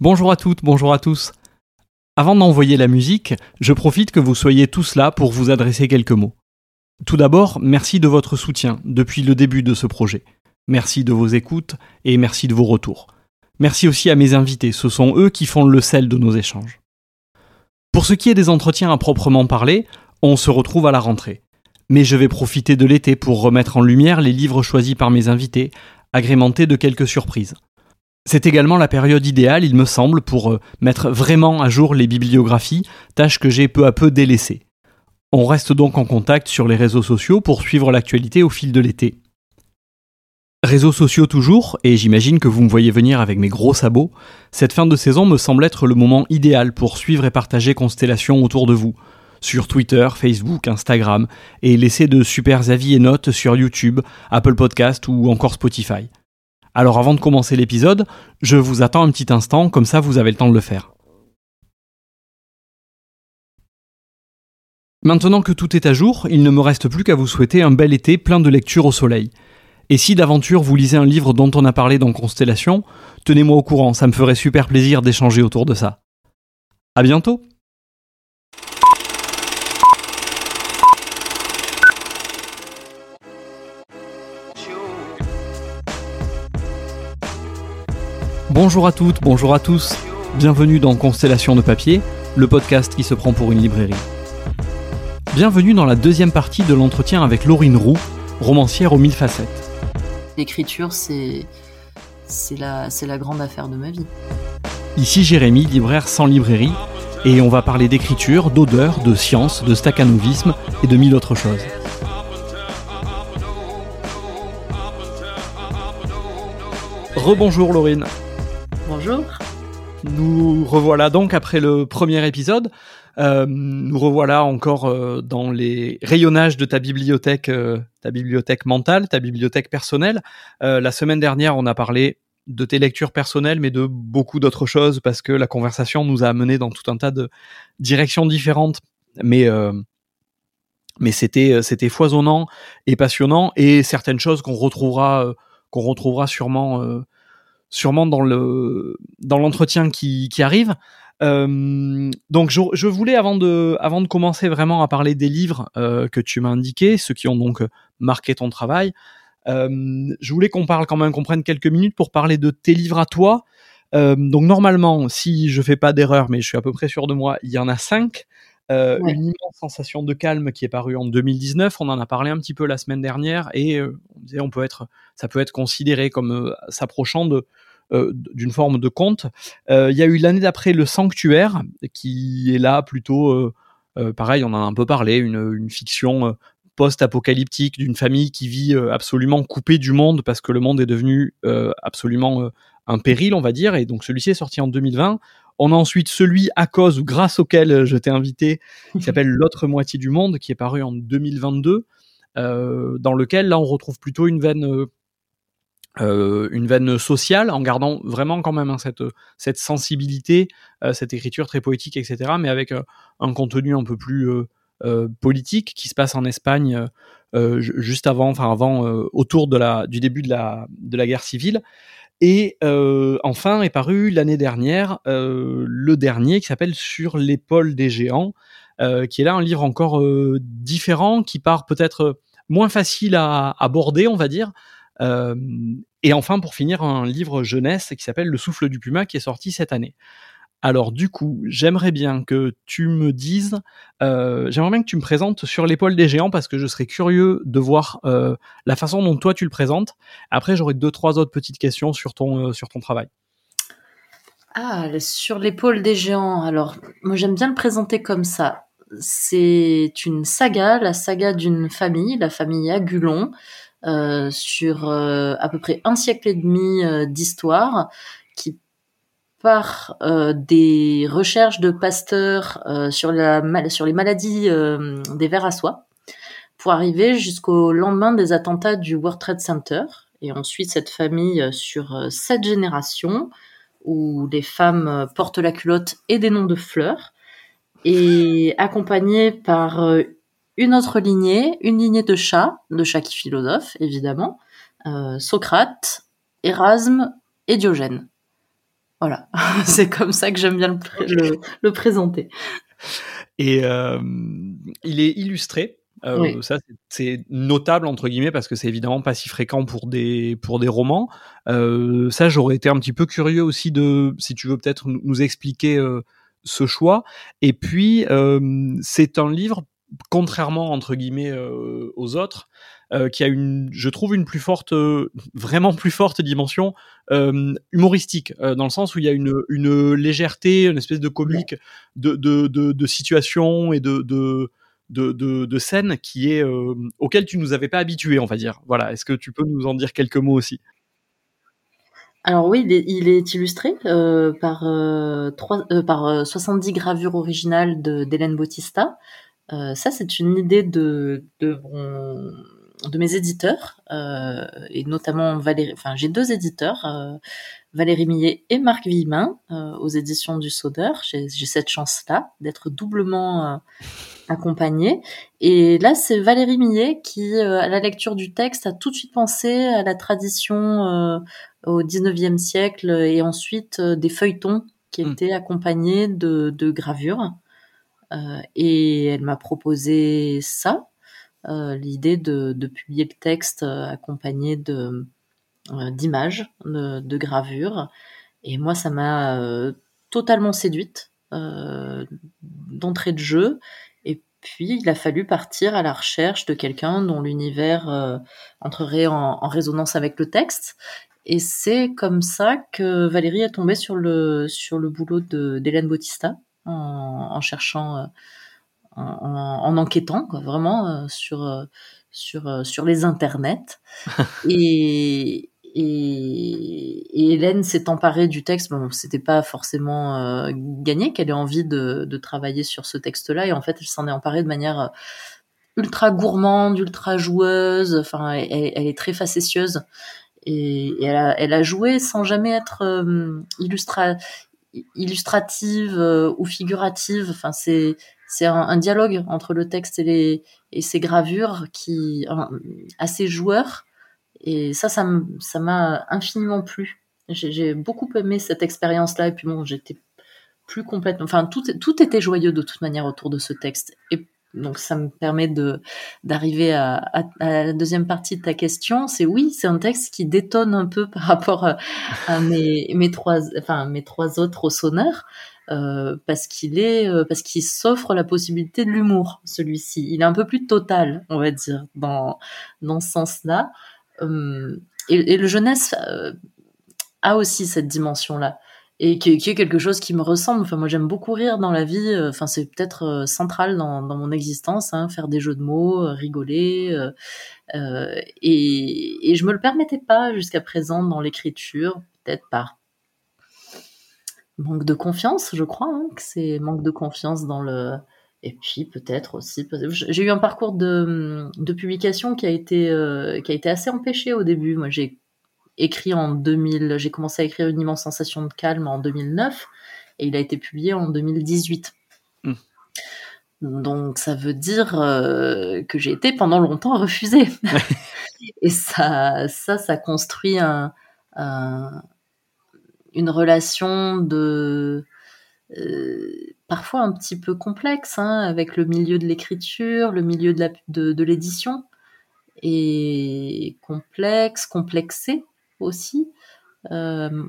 Bonjour à toutes, bonjour à tous. Avant d'envoyer la musique, je profite que vous soyez tous là pour vous adresser quelques mots. Tout d'abord, merci de votre soutien depuis le début de ce projet. Merci de vos écoutes et merci de vos retours. Merci aussi à mes invités, ce sont eux qui font le sel de nos échanges. Pour ce qui est des entretiens à proprement parler, on se retrouve à la rentrée. Mais je vais profiter de l'été pour remettre en lumière les livres choisis par mes invités, agrémentés de quelques surprises. C'est également la période idéale, il me semble, pour euh, mettre vraiment à jour les bibliographies, tâche que j'ai peu à peu délaissée. On reste donc en contact sur les réseaux sociaux pour suivre l'actualité au fil de l'été. Réseaux sociaux toujours, et j'imagine que vous me voyez venir avec mes gros sabots, cette fin de saison me semble être le moment idéal pour suivre et partager Constellation autour de vous, sur Twitter, Facebook, Instagram, et laisser de super avis et notes sur YouTube, Apple Podcast ou encore Spotify. Alors avant de commencer l'épisode, je vous attends un petit instant, comme ça vous avez le temps de le faire. Maintenant que tout est à jour, il ne me reste plus qu'à vous souhaiter un bel été plein de lectures au soleil. Et si d'aventure vous lisez un livre dont on a parlé dans Constellation, tenez-moi au courant, ça me ferait super plaisir d'échanger autour de ça. À bientôt! Bonjour à toutes, bonjour à tous. Bienvenue dans Constellation de papier, le podcast qui se prend pour une librairie. Bienvenue dans la deuxième partie de l'entretien avec Laurine Roux, romancière aux mille facettes. L'écriture, c'est c'est la, c'est la grande affaire de ma vie. Ici Jérémy, libraire sans librairie, et on va parler d'écriture, d'odeur, de science, de staccanovisme et de mille autres choses. Rebonjour Laurine. Bonjour. Nous revoilà donc après le premier épisode. Euh, nous revoilà encore euh, dans les rayonnages de ta bibliothèque, euh, ta bibliothèque mentale, ta bibliothèque personnelle. la semaine dernière, on a parlé de tes lectures personnelles, mais de beaucoup d'autres choses parce que la conversation nous a amené dans tout un tas de directions différentes. Mais mais c'était c'était foisonnant et passionnant et certaines choses qu'on retrouvera qu'on retrouvera sûrement sûrement dans le dans l'entretien qui, qui arrive. Euh, donc je, je, voulais avant de avant de commencer vraiment à parler des livres euh, que tu m'as indiqués, ceux qui ont donc marqué ton travail, euh, je voulais qu'on parle quand même qu'on prenne quelques minutes pour parler de tes livres à toi. Donc normalement, si je fais pas d'erreur, mais je suis à peu près sûr de moi, il y en a cinq. Une immense sensation de calme qui est parue en 2019. On en a parlé un petit peu la semaine dernière et on disait on peut être, ça peut être considéré comme s'approchant de d'une forme de conte. Euh, il y a eu l'année d'après Le Sanctuaire, qui est là plutôt, euh, pareil, on en a un peu parlé, une, une fiction post-apocalyptique d'une famille qui vit absolument coupée du monde parce que le monde est devenu absolument un péril, on va dire. Et donc celui-ci est sorti en 2020. On a ensuite celui à cause ou grâce auquel je t'ai invité, qui s'appelle L'autre moitié du monde, qui est paru en 2022, euh, dans lequel là on retrouve plutôt une veine euh, une veine sociale en gardant vraiment quand même hein, cette, cette sensibilité, euh, cette écriture très poétique, etc., mais avec euh, un contenu un peu plus politique qui se passe en Espagne juste avant, enfin avant, autour de la, du début de la, de la guerre civile. Et enfin est paru l'année dernière le dernier qui s'appelle Sur l'épaule des géants, qui est là un livre encore différent, qui part peut-être moins facile à aborder, on va dire, euh, et enfin, pour finir, un livre jeunesse qui s'appelle Le souffle du puma qui est sorti cette année. Alors du coup, j'aimerais bien que tu me dises, euh, j'aimerais bien que tu me présentes sur l'épaule des géants parce que je serais curieux de voir euh, la façon dont toi tu le présentes. Après, j'aurai deux trois autres petites questions sur ton euh, sur ton travail. Ah, sur l'épaule des géants. Alors, moi j'aime bien le présenter comme ça. C'est une saga, la saga d'une famille, la famille Agulon, euh, sur euh, à peu près un siècle et demi euh, d'histoire qui part des recherches de Pasteur sur, la, sur les maladies des vers à soie pour arriver jusqu'au lendemain des attentats du World Trade Center. Et ensuite, cette famille sur sept générations, où les femmes portent la culotte et des noms de fleurs, et accompagnée par une autre lignée, une lignée de chats, de chats qui philosophent, évidemment, euh, Socrate, Erasme et Diogène. Voilà, c'est comme ça que j'aime bien le, présenter. Et il est illustré. Ça, c'est notable entre guillemets parce que c'est évidemment pas si fréquent pour des pour des romans. ça, j'aurais été un petit peu curieux aussi de, si tu veux peut-être nous expliquer ce choix. Et puis, c'est un livre contrairement entre guillemets aux autres, euh, qui a une, je trouve, une plus forte, euh, vraiment plus forte dimension euh, humoristique, dans le sens où il y a une, une légèreté, une espèce de comique de, de, de, de situation et de, de de, de, de, scène qui est auquel tu nous avais pas habitué, on va dire. Voilà. Est-ce que tu peux nous en dire quelques mots aussi? Alors oui, il est, il est illustré euh, par, euh, 3, euh, par 70 gravures originales d'Hélène Bautista. Ça, c'est une idée de, de mon de mes éditeurs, euh, et notamment Valérie, enfin j'ai deux éditeurs, euh, Valérie Millet et Marc Villemin, euh, aux éditions du Sodeur. J'ai cette chance-là d'être doublement accompagnée. Et là, c'est Valérie Millet qui, à la lecture du texte, a tout de suite pensé à la tradition au 19e siècle et ensuite des feuilletons qui mmh. étaient accompagnés de, de gravures. Et elle m'a proposé ça. Euh, l'idée de, publier le texte euh, accompagné euh, d'images, de, gravures. Et moi, ça m'a totalement séduite d'entrée de jeu. Et puis, il a fallu partir à la recherche de quelqu'un dont l'univers entrerait en, en, résonance avec le texte. Et c'est comme ça que Valérie est tombée sur le, sur le boulot d'Hélène Bautista, en, en cherchant en, enquêtant, quoi, vraiment euh, sur euh, sur euh, sur les internets. et, et, Hélène s'est emparée du texte. Bon, c'était pas forcément gagné qu'elle ait envie de, de, travailler sur ce texte-là. Et en fait, elle s'en est emparée de manière ultra gourmande, ultra joueuse. Enfin, elle, elle est très facétieuse. Et, et elle, a, elle, a, joué sans jamais être illustra illustrative ou figurative. Enfin, c'est c'est un, dialogue entre le texte et, les, et ses gravures qui assez joueur. Et ça, ça m'a infiniment plu. J'ai beaucoup aimé cette expérience-là. Et puis bon, j'étais plus complètement. Enfin, tout, tout était joyeux de toute manière autour de ce texte. Et donc, ça me permet de d'arriver à, à, la deuxième partie de ta question. C'est oui, c'est un texte qui détonne un peu par rapport à mes, mes trois, enfin mes trois autres au sonneur. Euh, parce qu'il est euh, parce qu'il s'offre la possibilité de l'humour celui-ci il est un peu plus total on va dire dans dans ce sens-là euh, et, le jeunesse a aussi cette dimension là et qui, est quelque chose qui me ressemble enfin moi j'aime beaucoup rire dans la vie enfin c'est peut-être central dans, mon existence hein, faire des jeux de mots rigoler et, et je me le permettais pas jusqu'à présent dans l'écriture peut-être par manque de confiance, je crois, hein, que c'est manque de confiance dans le. Et puis peut-être aussi, j'ai eu un parcours de, publication qui a été euh, qui a été assez empêché au début. Moi, j'ai écrit en 2000, j'ai commencé à écrire une immense sensation de calme en 2009 et il a été publié en 2018. Hmm. Donc ça veut dire euh, que j'ai été pendant longtemps refusée. et ça, ça, ça construit un, un, une relation de euh, parfois un petit peu complexe hein, avec le milieu de l'écriture, le milieu de, l'édition, et complexe, complexé aussi. Euh,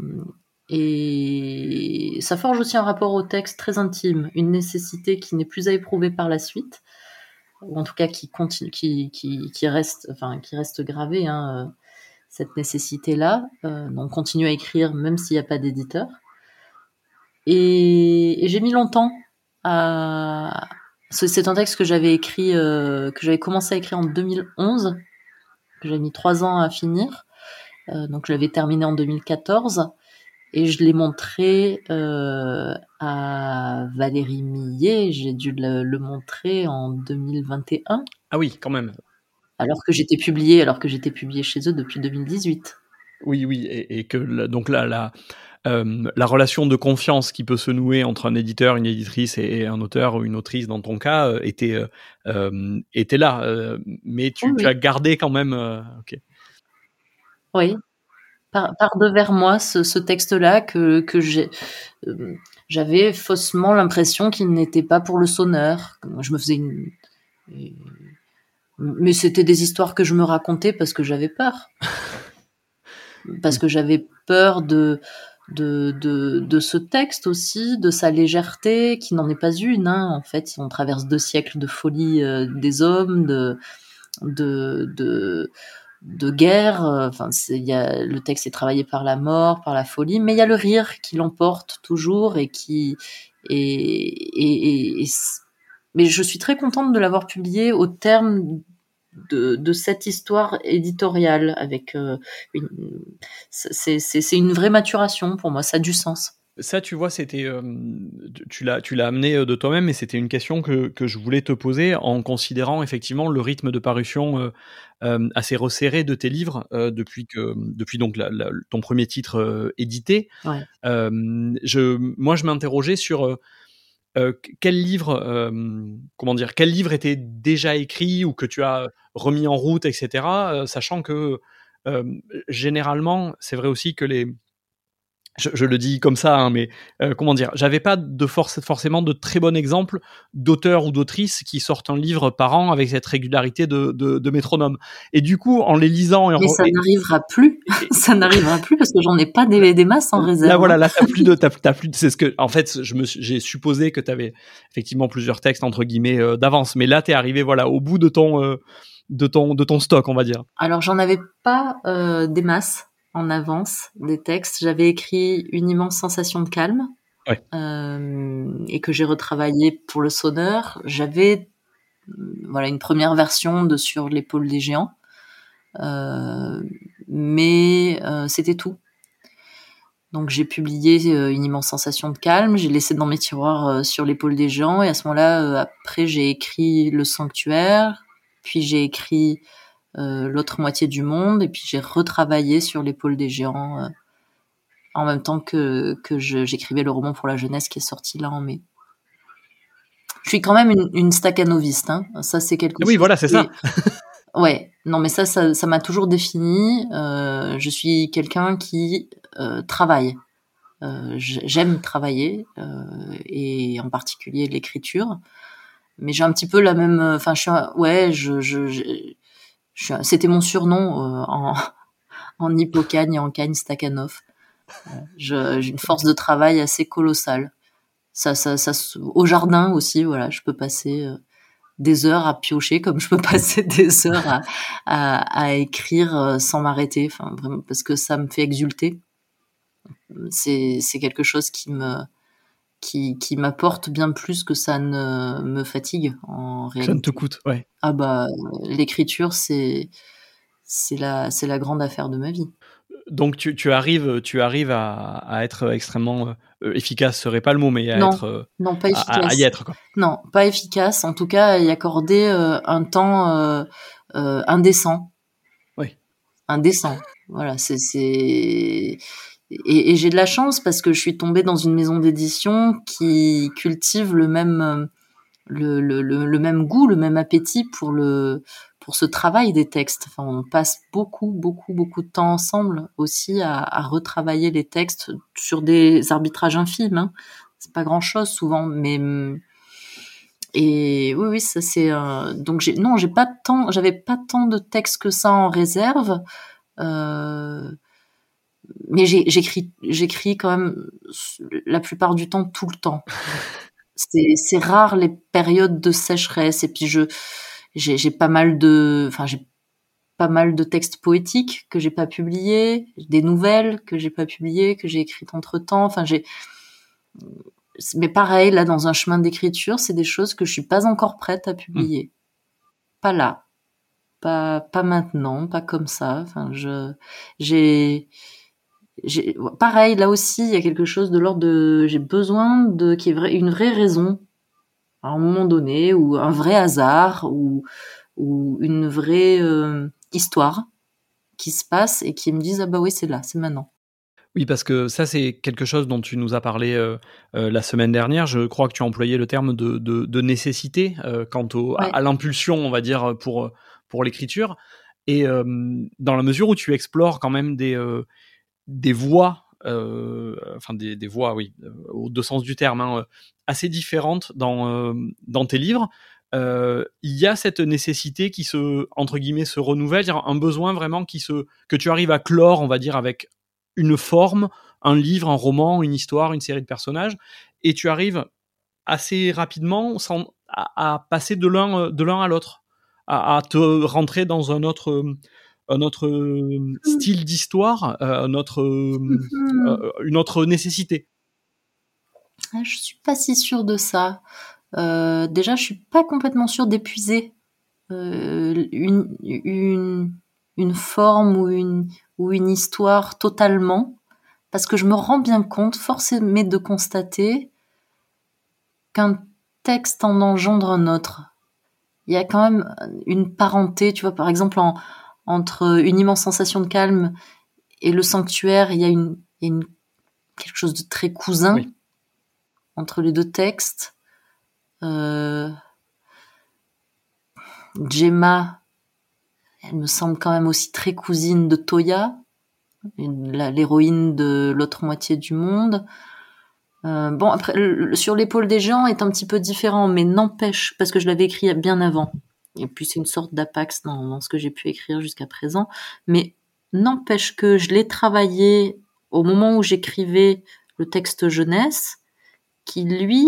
et ça forge aussi un rapport au texte très intime, une nécessité qui n'est plus à éprouver par la suite, ou en tout cas qui continue, qui, reste, enfin qui reste gravée. Hein, euh, cette nécessité-là. Euh, donc, continue à écrire même s'il n'y a pas d'éditeur. Et, j'ai mis longtemps à. C'est un texte que j'avais écrit, que j'avais commencé à écrire en 2011, que j'avais mis trois ans à finir. Euh, donc, je l'avais terminé en 2014 et je l'ai montré euh, à Valérie Millet. J'ai dû le, le, montrer en 2021. Ah oui, quand même alors que j'étais publié, alors que j'étais publié chez eux depuis 2018. Oui, oui, et, que donc là, la, euh, la relation de confiance qui peut se nouer entre un éditeur, une éditrice et, un auteur ou une autrice, dans ton cas, euh, était, était là. mais tu, as gardé quand même. ok. Oui. par, par devers moi ce, ce texte-là que, que j'ai, euh, j'avais faussement l'impression qu'il n'était pas pour le sonneur. Je me faisais une, mais c'était des histoires que je me racontais parce que j'avais peur, parce que j'avais peur de de, de, de, ce texte aussi, de sa légèreté, qui n'en est pas une. Hein. En fait, on traverse deux siècles de folie euh, des hommes, de, de, de, de guerre. Enfin, y a, le texte est travaillé par la mort, par la folie, mais il y a le rire qui l'emporte toujours et qui et, mais je suis très contente de l'avoir publié au terme de, cette histoire éditoriale avec euh, une, c'est une vraie maturation pour moi ça a du sens ça, tu vois, c'était, euh, tu l'as, tu l'as amené euh, de toi-même, mais c'était une question que, que, je voulais te poser en considérant effectivement le rythme de parution euh, assez resserré de tes livres depuis que, depuis donc ton premier titre édité. je, moi, je m'interrogeais sur quel livre, comment dire, quel livre était déjà écrit ou que tu as remis en route, etc. sachant que généralement, c'est vrai aussi que les je, le dis comme ça, hein, mais euh, comment dire, j'avais pas de force, forcément de très bon exemple d'auteurs ou d'autrices qui sortent un livre par an avec cette régularité de, de, métronome. Et du coup, en les lisant, et mais ça n'arrivera plus, ça n'arrivera plus parce que j'en ai pas des, des masses en réserve. Là voilà, là t'as plus de, t'as, plus c'est ce que, en fait, je me, j'ai supposé que tu avais effectivement plusieurs textes entre guillemets euh, d'avance, mais là t'es arrivé voilà au bout de ton, euh, de ton, de ton stock, on va dire. Alors j'en avais pas des masses en avance des textes. J'avais écrit une immense sensation de calme euh, et que j'ai retravaillé pour le sonneur. J'avais voilà une première version de Sur l'épaule des géants, euh, mais euh, c'était tout. Donc j'ai publié une immense sensation de calme, j'ai laissé dans mes tiroirs sur l'épaule des géants et à ce moment-là, après j'ai écrit Le Sanctuaire, puis j'ai écrit euh, l'autre moitié du monde, et puis j'ai retravaillé sur l'épaule des géants euh, en même temps que, que j'écrivais le roman pour la jeunesse qui est sorti là en mai. Je suis quand même une, une staccanoviste, hein. ça c'est quelque oui, chose. Oui, voilà, c'est ça. ouais, non mais ça, ça m'a toujours défini. Euh, je suis quelqu'un qui euh, travaille. Euh, J'aime travailler, et en particulier l'écriture. Mais j'ai un petit peu la même... Enfin, je suis... Ouais, je, je, c'était mon surnom euh, en, en Hippocagne et en Cagne Stakhanov. Euh, j'ai une force de travail assez colossale. Ça, ça, ça, au jardin aussi, voilà, je peux passer euh, des heures à piocher comme je peux passer des heures à, à, à écrire sans m'arrêter, enfin vraiment parce que ça me fait exulter. C'est c'est quelque chose qui me qui, qui m'apporte bien plus que ça ne me fatigue en réalité. Ça ne te coûte, ouais. Ah bah l'écriture c'est c'est la c'est la grande affaire de ma vie. Donc tu, tu arrives tu arrives à, à être extrêmement euh, efficace serait pas le mot mais à non, être euh, non pas efficace à, y être quoi. Non pas efficace en tout cas y accorder euh, un temps indécent. Oui. Indécent voilà c'est et, j'ai de la chance parce que je suis tombée dans une maison d'édition qui cultive le même le, le, le, même goût, le même appétit pour le pour ce travail des textes. Enfin, on passe beaucoup, beaucoup, beaucoup de temps ensemble aussi à, retravailler les textes sur des arbitrages infimes. Hein. C'est pas grand chose souvent, mais et oui, oui, ça c'est euh... donc j'ai non, j'ai pas tant, j'avais pas tant de textes que ça en réserve. Euh mais j'écris, j'écris quand même la plupart du temps tout le temps. C'est rare les périodes de sécheresse et puis je j'ai pas mal de, enfin j'ai pas mal de textes poétiques que j'ai pas publiés, des nouvelles que j'ai pas publiées, que j'ai écrites entre temps. Enfin j'ai, mais pareil là dans un chemin d'écriture, c'est des choses que je suis pas encore prête à publier. Pas là, pas pas maintenant, pas comme ça. Enfin je j'ai pareil, là aussi, il y a quelque chose de l'ordre de j'ai besoin de qui est une vraie raison à un moment donné ou un vrai hasard ou ou une vraie euh, histoire qui se passe et qui me disent ah bah oui c'est là c'est maintenant oui, parce que ça, c'est quelque chose dont tu nous as parlé euh, euh, la semaine dernière. Je crois que tu as employé le terme de, de, de nécessité quant au, à, l'impulsion, on va dire, pour, pour l'écriture. Et dans la mesure où tu explores quand même des, des voix, enfin des, voix, oui, au deux sens du terme, hein, assez différentes dans, dans tes livres. il y a cette nécessité qui se, entre guillemets, se renouvelle, un besoin vraiment qui se, que tu arrives à clore, on va dire, avec une forme, un livre, un roman, une histoire, une série de personnages, et tu arrives assez rapidement sans, à, passer de l'un de l'un à l'autre, à, te rentrer dans un autre un autre mmh. style d'histoire, euh, autre, mmh. euh, une autre nécessité. Ah, je suis pas si sûre de ça. Euh, déjà, je suis pas complètement sûre d'épuiser une, une, une, forme ou une, ou une histoire totalement, parce que je me rends bien compte, forcément de constater qu'un texte en engendre un autre. Il y a quand même une parenté, tu vois, par exemple, en, entre une immense sensation de calme et le sanctuaire, il y a une, une quelque chose de très cousin entre les deux textes. Euh, Gemma, elle me semble quand même aussi très cousine de Toya, l'héroïne de l'autre moitié du monde. Euh, bon, après, sur l'épaule des gens est un petit peu différent, mais n'empêche, parce que je l'avais écrit bien avant. Et puis c'est une sorte d'apax dans, ce que j'ai pu écrire jusqu'à présent. Mais n'empêche que je l'ai travaillé au moment où j'écrivais le texte jeunesse, qui lui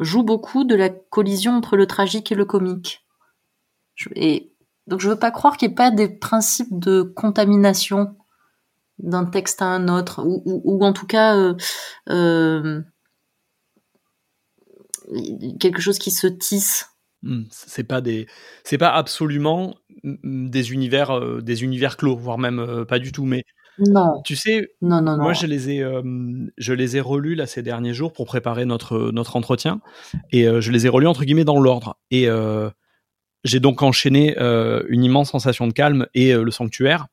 joue beaucoup de la collision entre le tragique et le comique. Et donc je veux pas croire qu'il n'y ait pas des principes de contamination d'un texte à un autre, ou, en tout cas euh, euh, quelque chose qui se tisse. Hmm, c'est pas des, c'est pas absolument hmm, des univers, euh, des univers clos, voire même pas du tout. Mais non. Tu sais, non, non, moi je les ai, je les ai relus là ces derniers jours pour préparer notre notre entretien, et je les ai relus entre guillemets dans l'ordre. Et j'ai donc enchaîné une immense sensation de calme et le sanctuaire.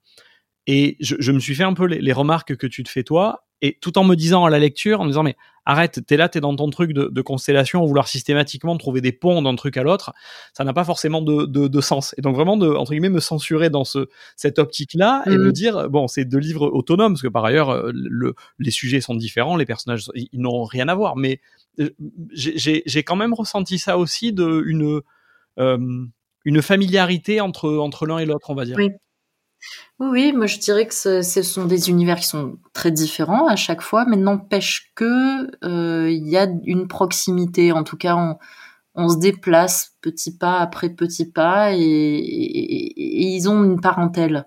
Et je, me suis fait un peu les, remarques que tu te fais toi, et tout en me disant à la lecture, en me disant mais arrête, t'es là, t'es dans ton truc de, constellation, vouloir systématiquement trouver des ponts d'un truc à l'autre, ça n'a pas forcément de, sens. Et donc vraiment de entre guillemets me censurer dans ce cette optique-là et me mmh. dire bon c'est deux livres autonomes parce que par ailleurs euh, le, les sujets sont différents, les personnages ils, n'ont rien à voir, mais euh, j'ai quand même ressenti ça aussi de une euh, une familiarité entre entre l'un et l'autre, on va dire. Oui. Oui, moi je dirais que ce, sont des univers qui sont très différents à chaque fois, mais n'empêche que euh, il y a une proximité. En tout cas, on, se déplace petit pas après petit pas et, ils ont une parentèle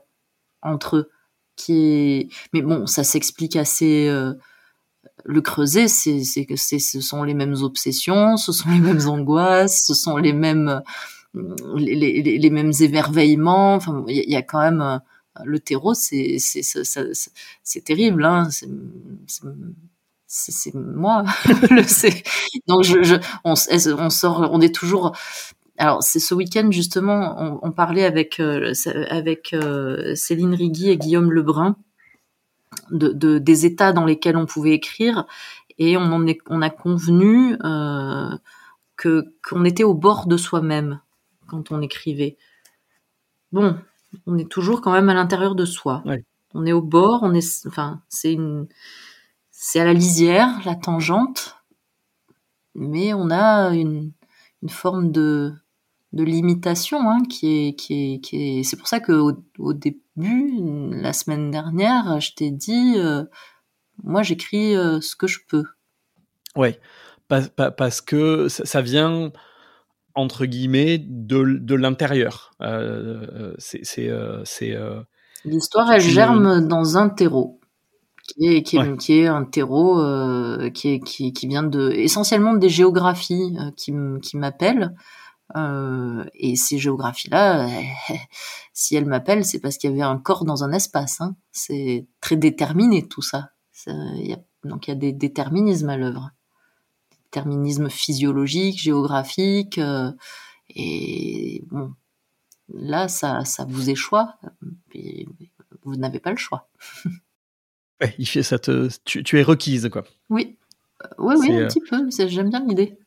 entre eux qui. Mais bon, ça s'explique assez. Euh, le creuset, c'est que ce sont les mêmes obsessions, ce sont les mêmes angoisses, ce sont les mêmes les, mêmes émerveillements. Enfin, il y, a quand même euh, le terreau, c'est c'est terrible. Hein. C'est moi. Donc je, on, on, sort, on est toujours. Alors c'est ce week-end justement, on, parlait avec euh, avec euh, Céline Rigui et Guillaume Lebrun de, de, des états dans lesquels on pouvait écrire et on en est, on a convenu que qu'on était au bord de soi-même quand on écrivait. Bon, on est toujours quand même à l'intérieur de soi. On est au bord, on est, enfin, c'est une, c'est à la lisière, la tangente, mais on a une, forme de, de limitation hein, qui est, qui est, qui est. C'est pour ça que au, début, la semaine dernière, je t'ai dit, euh, moi, j'écris euh, ce que je peux. Ouais, parce que ça vient entre guillemets de, de l'intérieur. Euh, euh c'est euh, l'histoire elle germe dans un terreau qui est qui est, qui est un terreau qui est qui, qui vient de essentiellement des géographies qui qui m'appellent et ces géographies là si elles m'appellent c'est parce qu'il y avait un corps dans un espace hein. c'est très déterminé tout ça, y a, donc il y a des déterminismes à l'œuvre déterminisme physiologique, géographique. Euh, et bon, là, ça, ça vous échoue. vous n'avez pas le choix. ouais, il fait ça tu, tu, es requise, quoi. Oui, euh, oui, oui, un euh, petit peu. J'aime bien l'idée.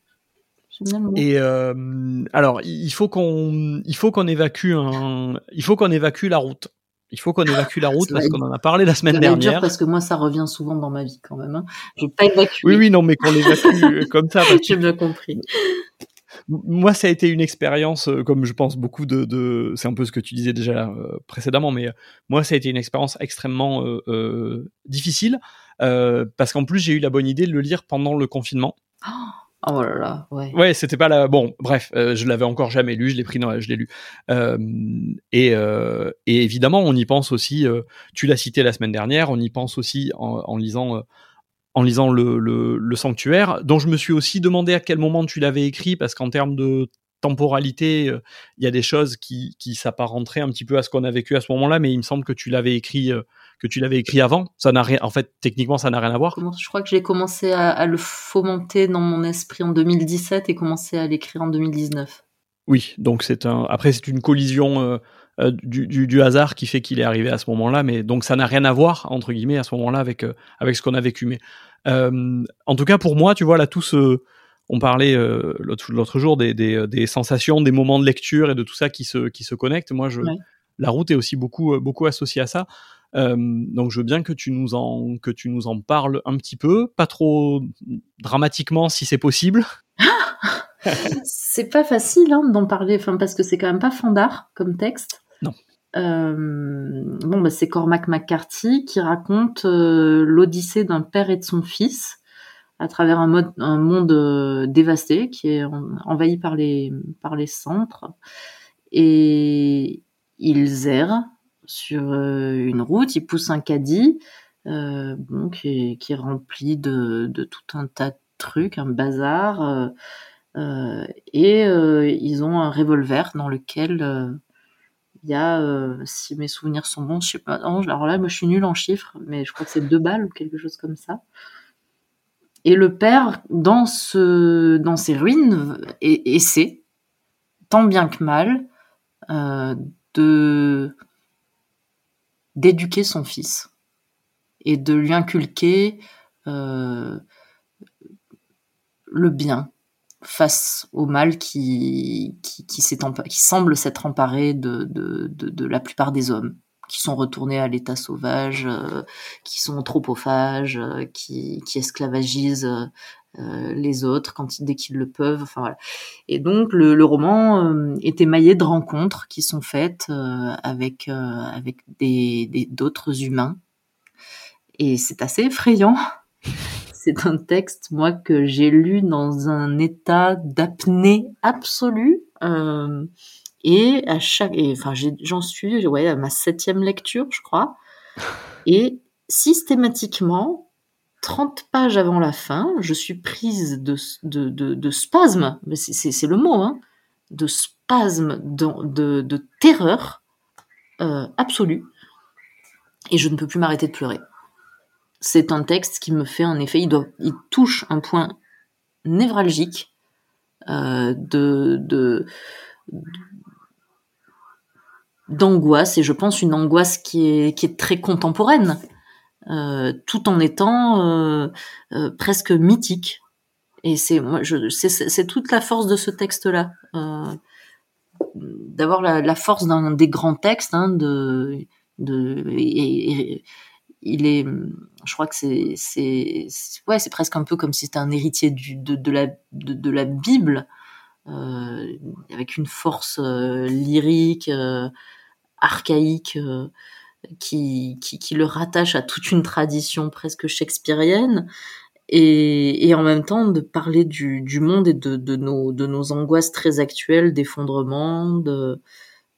Et alors, il faut qu'on, il faut qu'on évacue un, il faut qu'on évacue la route. Il faut qu'on évacue la route parce qu'on en a parlé la semaine dernière. Dur parce que moi, ça revient souvent dans ma vie quand même. Hein. Je pas évacuer. Oui, oui, non, mais qu'on l'évacue comme ça. J'ai bien compris. Moi, ça a été une expérience, euh, comme je pense beaucoup de, de... c'est un peu ce que tu disais déjà euh, précédemment, mais euh, moi, ça a été une expérience extrêmement difficile parce qu'en plus, j'ai eu la bonne idée de le lire pendant le confinement. Oh Oh là là, ouais. Ouais, c'était pas la. Bon, bref, euh, je l'avais encore jamais lu, je l'ai pris, dans... je l'ai lu. Euh, et, euh, et, évidemment, on y pense aussi. Tu l'as cité la semaine dernière. On y pense aussi en, lisant, en lisant le, le, le, sanctuaire, dont je me suis aussi demandé à quel moment tu l'avais écrit, parce qu'en termes de temporalité, il y a des choses qui, qui s'apparenteraient un petit peu à ce qu'on a vécu à ce moment-là, mais il me semble que tu l'avais écrit que tu l'avais écrit avant. Ça n'a rien, en fait, techniquement, ça n'a rien à voir. Je crois que j'ai commencé à, le fomenter dans mon esprit en 2017 et commencé à l'écrire en 2019. Oui, donc c'est un. Après, c'est une collision euh, euh, du, du, hasard qui fait qu'il est arrivé à ce moment-là, mais donc ça n'a rien à voir entre guillemets à ce moment-là avec euh, avec ce qu'on a vécu. Mais en tout cas, pour moi, tu vois là, tout ce on parlait l'autre jour des, des, des, sensations, des moments de lecture et de tout ça qui se, qui se connectent. Moi, je, la route est aussi beaucoup, beaucoup associée à ça. Euh, donc je veux bien que tu nous en que tu nous en parles un petit peu, pas trop dramatiquement si c'est possible. c'est pas facile hein, d'en parler, enfin parce que c'est quand même pas fandard comme texte. Non. Euh, bon, bah, c'est Cormac McCarthy qui raconte euh, l'odyssée d'un père et de son fils à travers un, mode, un monde dévasté qui est envahi par les par les centres et ils errent sur euh, une route, il pousse un caddie euh, qui, est, rempli de, de, tout un tas de trucs, un bazar. Euh, et ils ont un revolver dans lequel il y a, si mes souvenirs sont bons, je sais pas. alors là, moi, je suis nulle en chiffres, mais je crois que c'est deux balles ou quelque chose comme ça. Et le père, dans ce, dans ces ruines, essaie, tant bien que mal, de d'éduquer son fils et de lui inculquer euh, le bien face au mal qui, qui, qui, qui semble s'être emparé de, la plupart des hommes, qui sont retournés à l'état sauvage, euh, qui sont anthropophages, euh, qui esclavagisent euh, les autres quand dès qu'ils le peuvent. Enfin voilà. Et donc le, le roman euh, est émaillé de rencontres qui sont faites euh, avec avec des d'autres humains. Et c'est assez effrayant. c'est un texte moi que j'ai lu dans un état d'apnée absolue. et à chaque, enfin j'en suis ouais à ma septième lecture je crois. Et systématiquement, 30 pages avant la fin, je suis prise de, de, de, spasmes, c'est le mot, hein, de spasmes, de, terreur euh, absolue, et je ne peux plus m'arrêter de pleurer. C'est un texte qui me fait un effet, il, touche un point névralgique euh, d'angoisse, et je pense une angoisse qui est très contemporaine. Euh, tout en étant euh, euh, presque mythique. Et c'est moi, c'est toute la force de ce texte-là, d'avoir la, force d'un des grands textes, hein, de, de il est, je crois que c'est, c'est, ouais, c'est presque un peu comme si c'était un héritier du, de, la, de, la Bible, euh, avec une force euh, lyrique, euh, archaïque, qui, qui, qui, le rattache à toute une tradition presque shakespearienne. Et, et en même temps de parler du, du monde et de, de, nos, de nos angoisses très actuelles d'effondrement, de,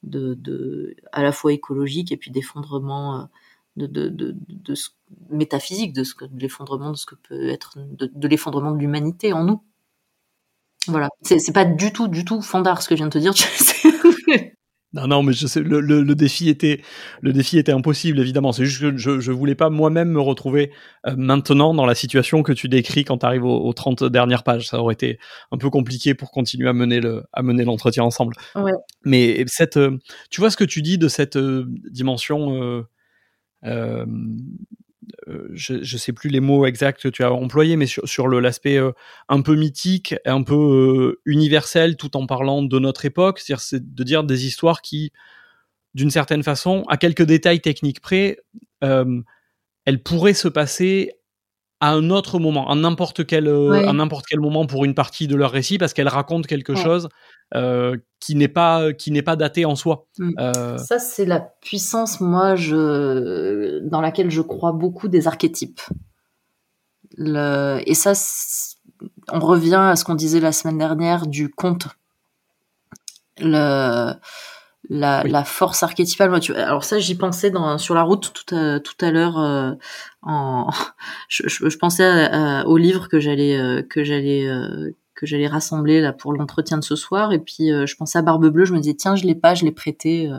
de, de, à la fois écologique et puis d'effondrement euh, de, de, de, ce, métaphysique, de, ce de l'effondrement de ce que peut être, de, l'effondrement de l'humanité en nous. Voilà, c'est pas du tout, du tout fandard ce que je viens de te dire. Non, non, mais je sais, le, le, le, défi était, le défi était impossible, évidemment. C'est juste que je, je voulais pas moi-même me retrouver euh, maintenant dans la situation que tu décris quand tu arrives aux, 30 dernières pages. Ça aurait été un peu compliqué pour continuer à mener le, à mener l'entretien ensemble. Ouais. Mais cette, euh, tu vois ce que tu dis de cette euh, dimension euh, je ne sais plus les mots exacts que tu as employés, mais sur, sur l'aspect euh, un peu mythique, un peu euh, universel, tout en parlant de notre époque, c'est-à-dire de dire des histoires qui d'une certaine façon, à quelques détails techniques près, elle pourrait se passer à un autre moment, à n'importe quel, à n'importe quel moment pour une partie de leur récit, parce qu'elle raconte quelque chose qui n'est pas qui n'est pas daté en soi. Mmh. Ça, c'est la puissance, moi, je dans laquelle je crois beaucoup des archétypes. Le... Et ça, on revient à ce qu'on disait la semaine dernière du conte. Le... La, la, force archétypale. Moi, tu... Alors ça, j'y pensais dans, sur la route tout à, tout à l'heure. Euh, en... je, je, je, pensais au livre que j'allais euh, que j'allais euh, que j'allais rassembler là pour l'entretien de ce soir. Et puis je pensais à Barbe Bleue. Je me disais tiens, je l'ai pas, je l'ai prêté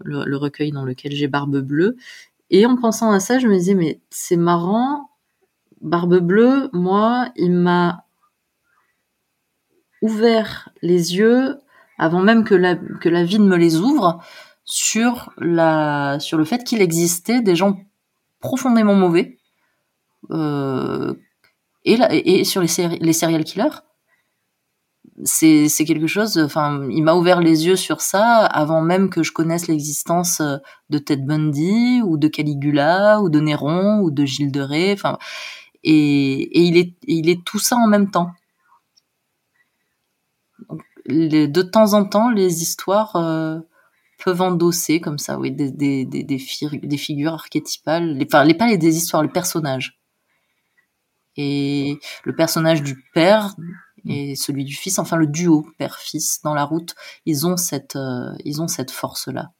le, le, recueil dans lequel j'ai Barbe Bleue. Et en pensant à ça, je me disais mais c'est marrant Barbe Bleue, moi, il m'a ouvert les yeux avant même que la, que la vie ne me les ouvre sur la sur le fait qu'il existait des gens profondément mauvais euh, et, et sur les, les serial killers c'est quelque chose enfin il m'a ouvert les yeux sur ça avant même que je connaisse l'existence de Ted Bundy ou de Caligula ou de Néron ou de Gilles de Ré enfin et, il, est, il est tout ça en même temps. De temps en temps, les histoires euh, peuvent endosser comme ça, oui, des, figures archétypales, les, enfin, les, pas les, des histoires, les personnages. Et le personnage du père et celui du fils, enfin le duo père-fils dans la route, ils ont cette, euh, force-là.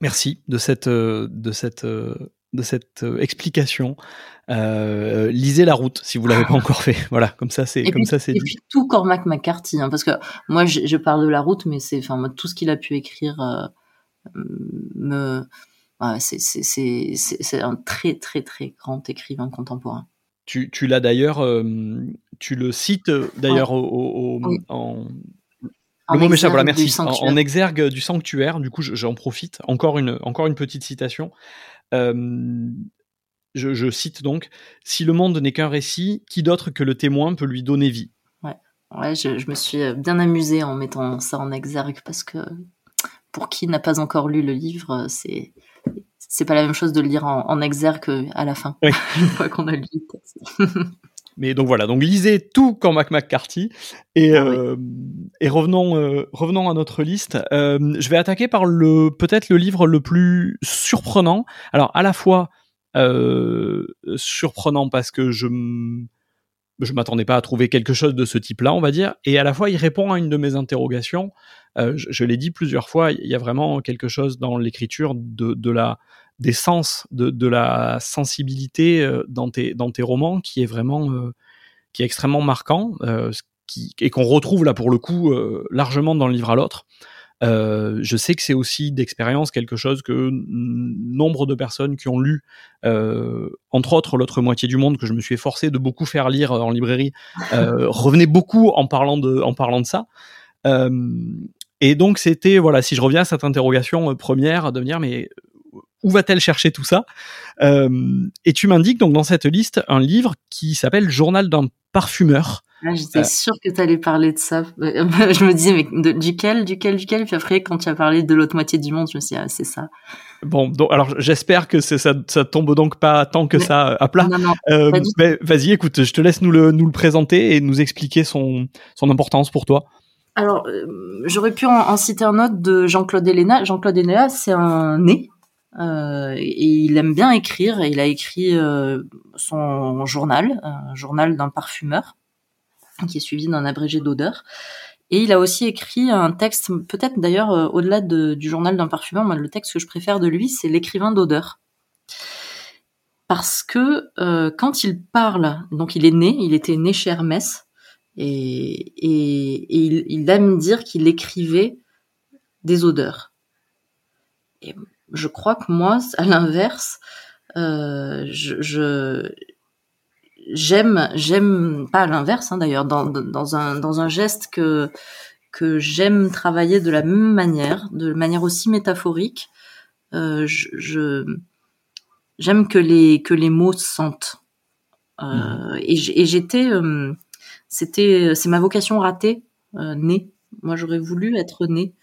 Merci de cette, euh, de cette de cette euh, explication. Euh, lisez la route si vous l'avez pas encore fait. Voilà, comme ça c'est comme ça c'est. Et puis tout Cormac McCarthy, hein, parce que moi je, parle de la route, mais c'est enfin tout ce qu'il a pu écrire euh, me c'est un très très très grand écrivain contemporain. Tu, tu l'as d'ailleurs, tu le cites d'ailleurs au, en, le mot m'échappe, voilà, merci. En, en, exergue du sanctuaire, du coup, j'en profite. Encore une, encore une petite citation. Euh, je, cite donc Si le monde n'est qu'un récit, qui d'autre que le témoin peut lui donner vie? Ouais, ouais je, me suis euh, bien amusée en mettant ça en exergue parce que pour qui n'a pas encore lu le livre, c'est c'est pas la même chose de le lire en, en exergue à la fin, une fois qu'on a lu le texte. Mais donc voilà, donc lisez tout Cormac McCarthy et, ah euh, et revenons euh, revenons à notre liste. Euh, je vais attaquer par le peut-être le livre le plus surprenant. Alors à la fois surprenant parce que je je m'attendais pas à trouver quelque chose de ce type-là, on va dire, et à la fois il répond à une de mes interrogations. Je, je l'ai dit plusieurs fois, il y a vraiment quelque chose dans l'écriture de, de la des sens, de, de la sensibilité euh, dans tes, dans tes romans qui est vraiment euh, qui est extrêmement marquant euh, qui, et qu'on retrouve là pour le coup largement dans le livre à l'autre. je sais que c'est aussi d'expérience quelque chose que nombre de personnes qui ont lu, entre autres l'autre moitié du monde que je me suis forcé de beaucoup faire lire en librairie, revenaient beaucoup en parlant de, en parlant de ça. et donc c'était voilà, si je reviens à cette interrogation première, de me dire mais où va-t-elle chercher tout ça? Euh, Et tu m'indiques donc dans cette liste un livre qui s'appelle Journal d'un parfumeur. Ah, J'étais euh, sûre que tu allais parler de ça. je me disais, mais duquel, duquel, duquel? Puis après, quand tu as parlé de l'autre moitié du monde, je me suis dit, ah, c'est ça. Bon, donc, alors j'espère que ça, ça tombe donc pas tant que ça à plat. Non, non, euh, Vas-y, écoute, je te laisse nous le, nous le présenter et nous expliquer son, son importance pour toi. Alors, euh, j'aurais pu en, en, citer un autre de Jean-Claude Héléna. Jean-Claude Héléna, c'est un né euh, et il aime bien écrire. Il a écrit euh, son journal, un journal d'un parfumeur, qui est suivi d'un abrégé d'odeur. Et il a aussi écrit un texte, peut-être d'ailleurs euh, au-delà de, du journal d'un parfumeur, moi le texte que je préfère de lui, c'est l'écrivain d'odeur. Parce que euh, quand il parle, donc il est né, il était né chez Hermès, et, et, il, aime dire qu'il écrivait des odeurs. Je crois que moi, à l'inverse, euh, je, j'aime, j'aime pas à l'inverse hein, d'ailleurs, dans, dans un dans un geste que que j'aime travailler de la même manière, de manière aussi métaphorique. Euh, je, j'aime que les que les mots sentent. Euh, mmh. Et j'étais, euh, c'était, c'est ma vocation ratée, euh, née. Moi, j'aurais voulu être née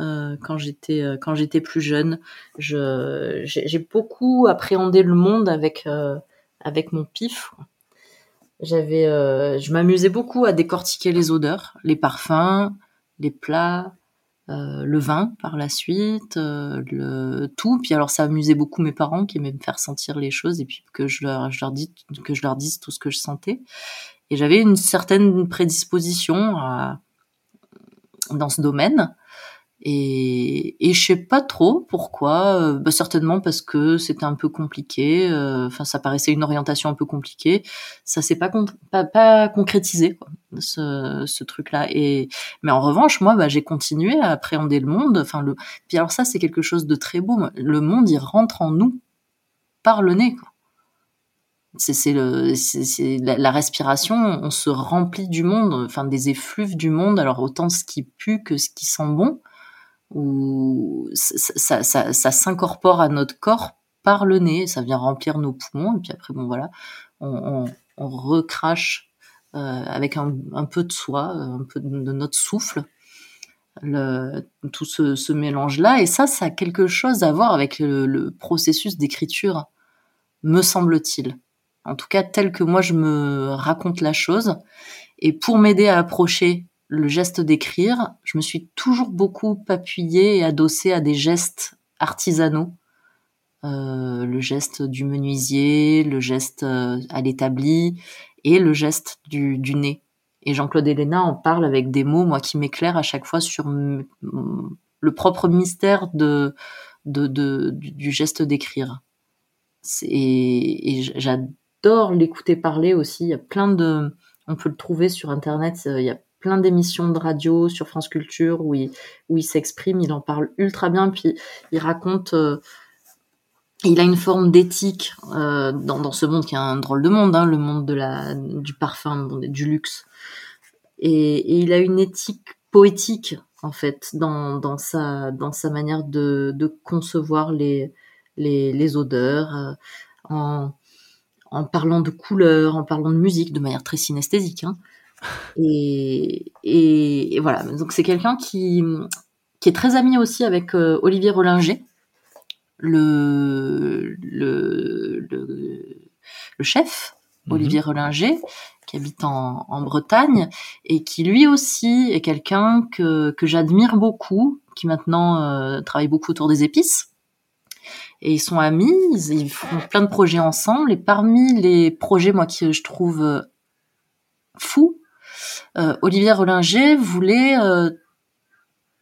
euh, quand j'étais euh, plus jeune. Je j'ai beaucoup appréhendé le monde avec euh, avec mon pif. J'avais je m'amusais beaucoup à décortiquer les odeurs, les parfums, les plats, le vin par la suite, le tout. Puis alors ça amusait beaucoup mes parents qui aimaient me faire sentir les choses et puis que je leur je leur dis que je leur dise tout ce que je sentais. Et j'avais une certaine prédisposition à, dans ce domaine. Et, et je sais pas trop pourquoi. Euh, bah certainement parce que c'était un peu compliqué. Euh, enfin, ça paraissait une orientation un peu compliquée. Ça s'est pas, pas, pas concrétisé quoi, ce, ce truc-là. Et mais en revanche, moi, bah, j'ai continué à appréhender le monde. Enfin, le. Puis alors ça, c'est quelque chose de très beau. Le monde, il rentre en nous par le nez. C'est c'est la, la, respiration on se remplit du monde enfin des effluves du monde alors autant ce qui pue que ce qui sent bon ou ça, ça, ça, s'incorpore à notre corps par le nez ça vient remplir nos poumons. Et puis après bon voilà on, on, on recrache euh, avec un, un, peu de soi un peu de, notre souffle le, tout ce, ce mélange là et ça ça a quelque chose à voir avec le, le processus d'écriture me semble-t-il. En tout cas tel que moi je me raconte la chose. Et pour m'aider à approcher le geste d'écrire, je me suis toujours beaucoup appuyée et adossée à des gestes artisanaux. Euh, le geste du menuisier, le geste euh, à l'établi et le geste du, du nez. Et Jean-Claude Héléna en parle avec des mots, moi, qui m'éclairent à chaque fois sur le propre mystère de, du geste d'écrire. Et, et j'adore l'écouter parler aussi. Il y a plein de, on peut le trouver sur internet. Euh, il y a plein d'émissions de radio sur France Culture où il, où il s'exprime. Il en parle ultra bien. Puis il raconte. Euh, il a une forme d'éthique euh, dans, dans, ce monde qui est un drôle de monde, hein, le monde de la, du parfum, du luxe. Et, il a une éthique poétique en fait dans, dans sa dans sa manière de, de concevoir les les, les odeurs en en parlant de couleurs, en parlant de musique, de manière très synesthésique. Hein. Et, et, voilà, donc c'est quelqu'un qui, qui est très ami aussi avec euh, Olivier Rollinger, le, le, le, chef, mhm. Olivier Rollinger, qui habite en, en, Bretagne, et qui lui aussi est quelqu'un que, que j'admire beaucoup, qui maintenant euh, travaille beaucoup autour des épices et ils sont amis, ils, font plein de projets ensemble. Et parmi les projets, moi, que je trouve euh, fou, euh, Olivier Rollinger voulait euh,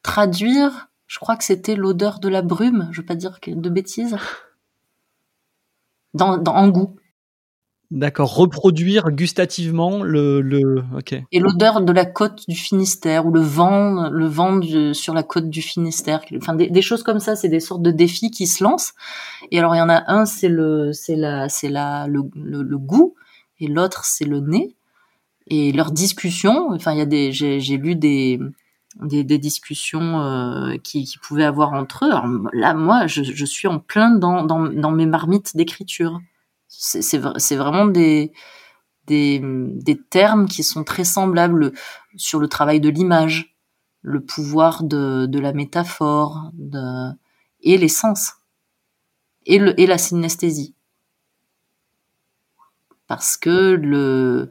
traduire, je crois que c'était l'odeur de la brume, je veux pas dire de bêtises, dans, dans en goût. D'accord, reproduire gustativement le, le... ok. Et l'odeur de la côte du Finistère ou le vent, le vent sur la côte du Finistère. Enfin, des, choses comme ça, c'est des sortes de défis qui se lancent. Et alors, il y en a un, c'est le, c'est la, c'est la, le, le, goût, et l'autre, c'est le nez. Et leurs discussions, enfin, il y a des, j'ai, lu des, des, des discussions euh, qui, qui pouvaient avoir entre eux. Alors, là, moi, je, je suis en plein dans, dans, dans mes marmites d'écriture. C'est vraiment des, des, des, termes qui sont très semblables sur le travail de l'image, le pouvoir de, de la métaphore de, et les sens, et, le, et la synesthésie. Parce que le,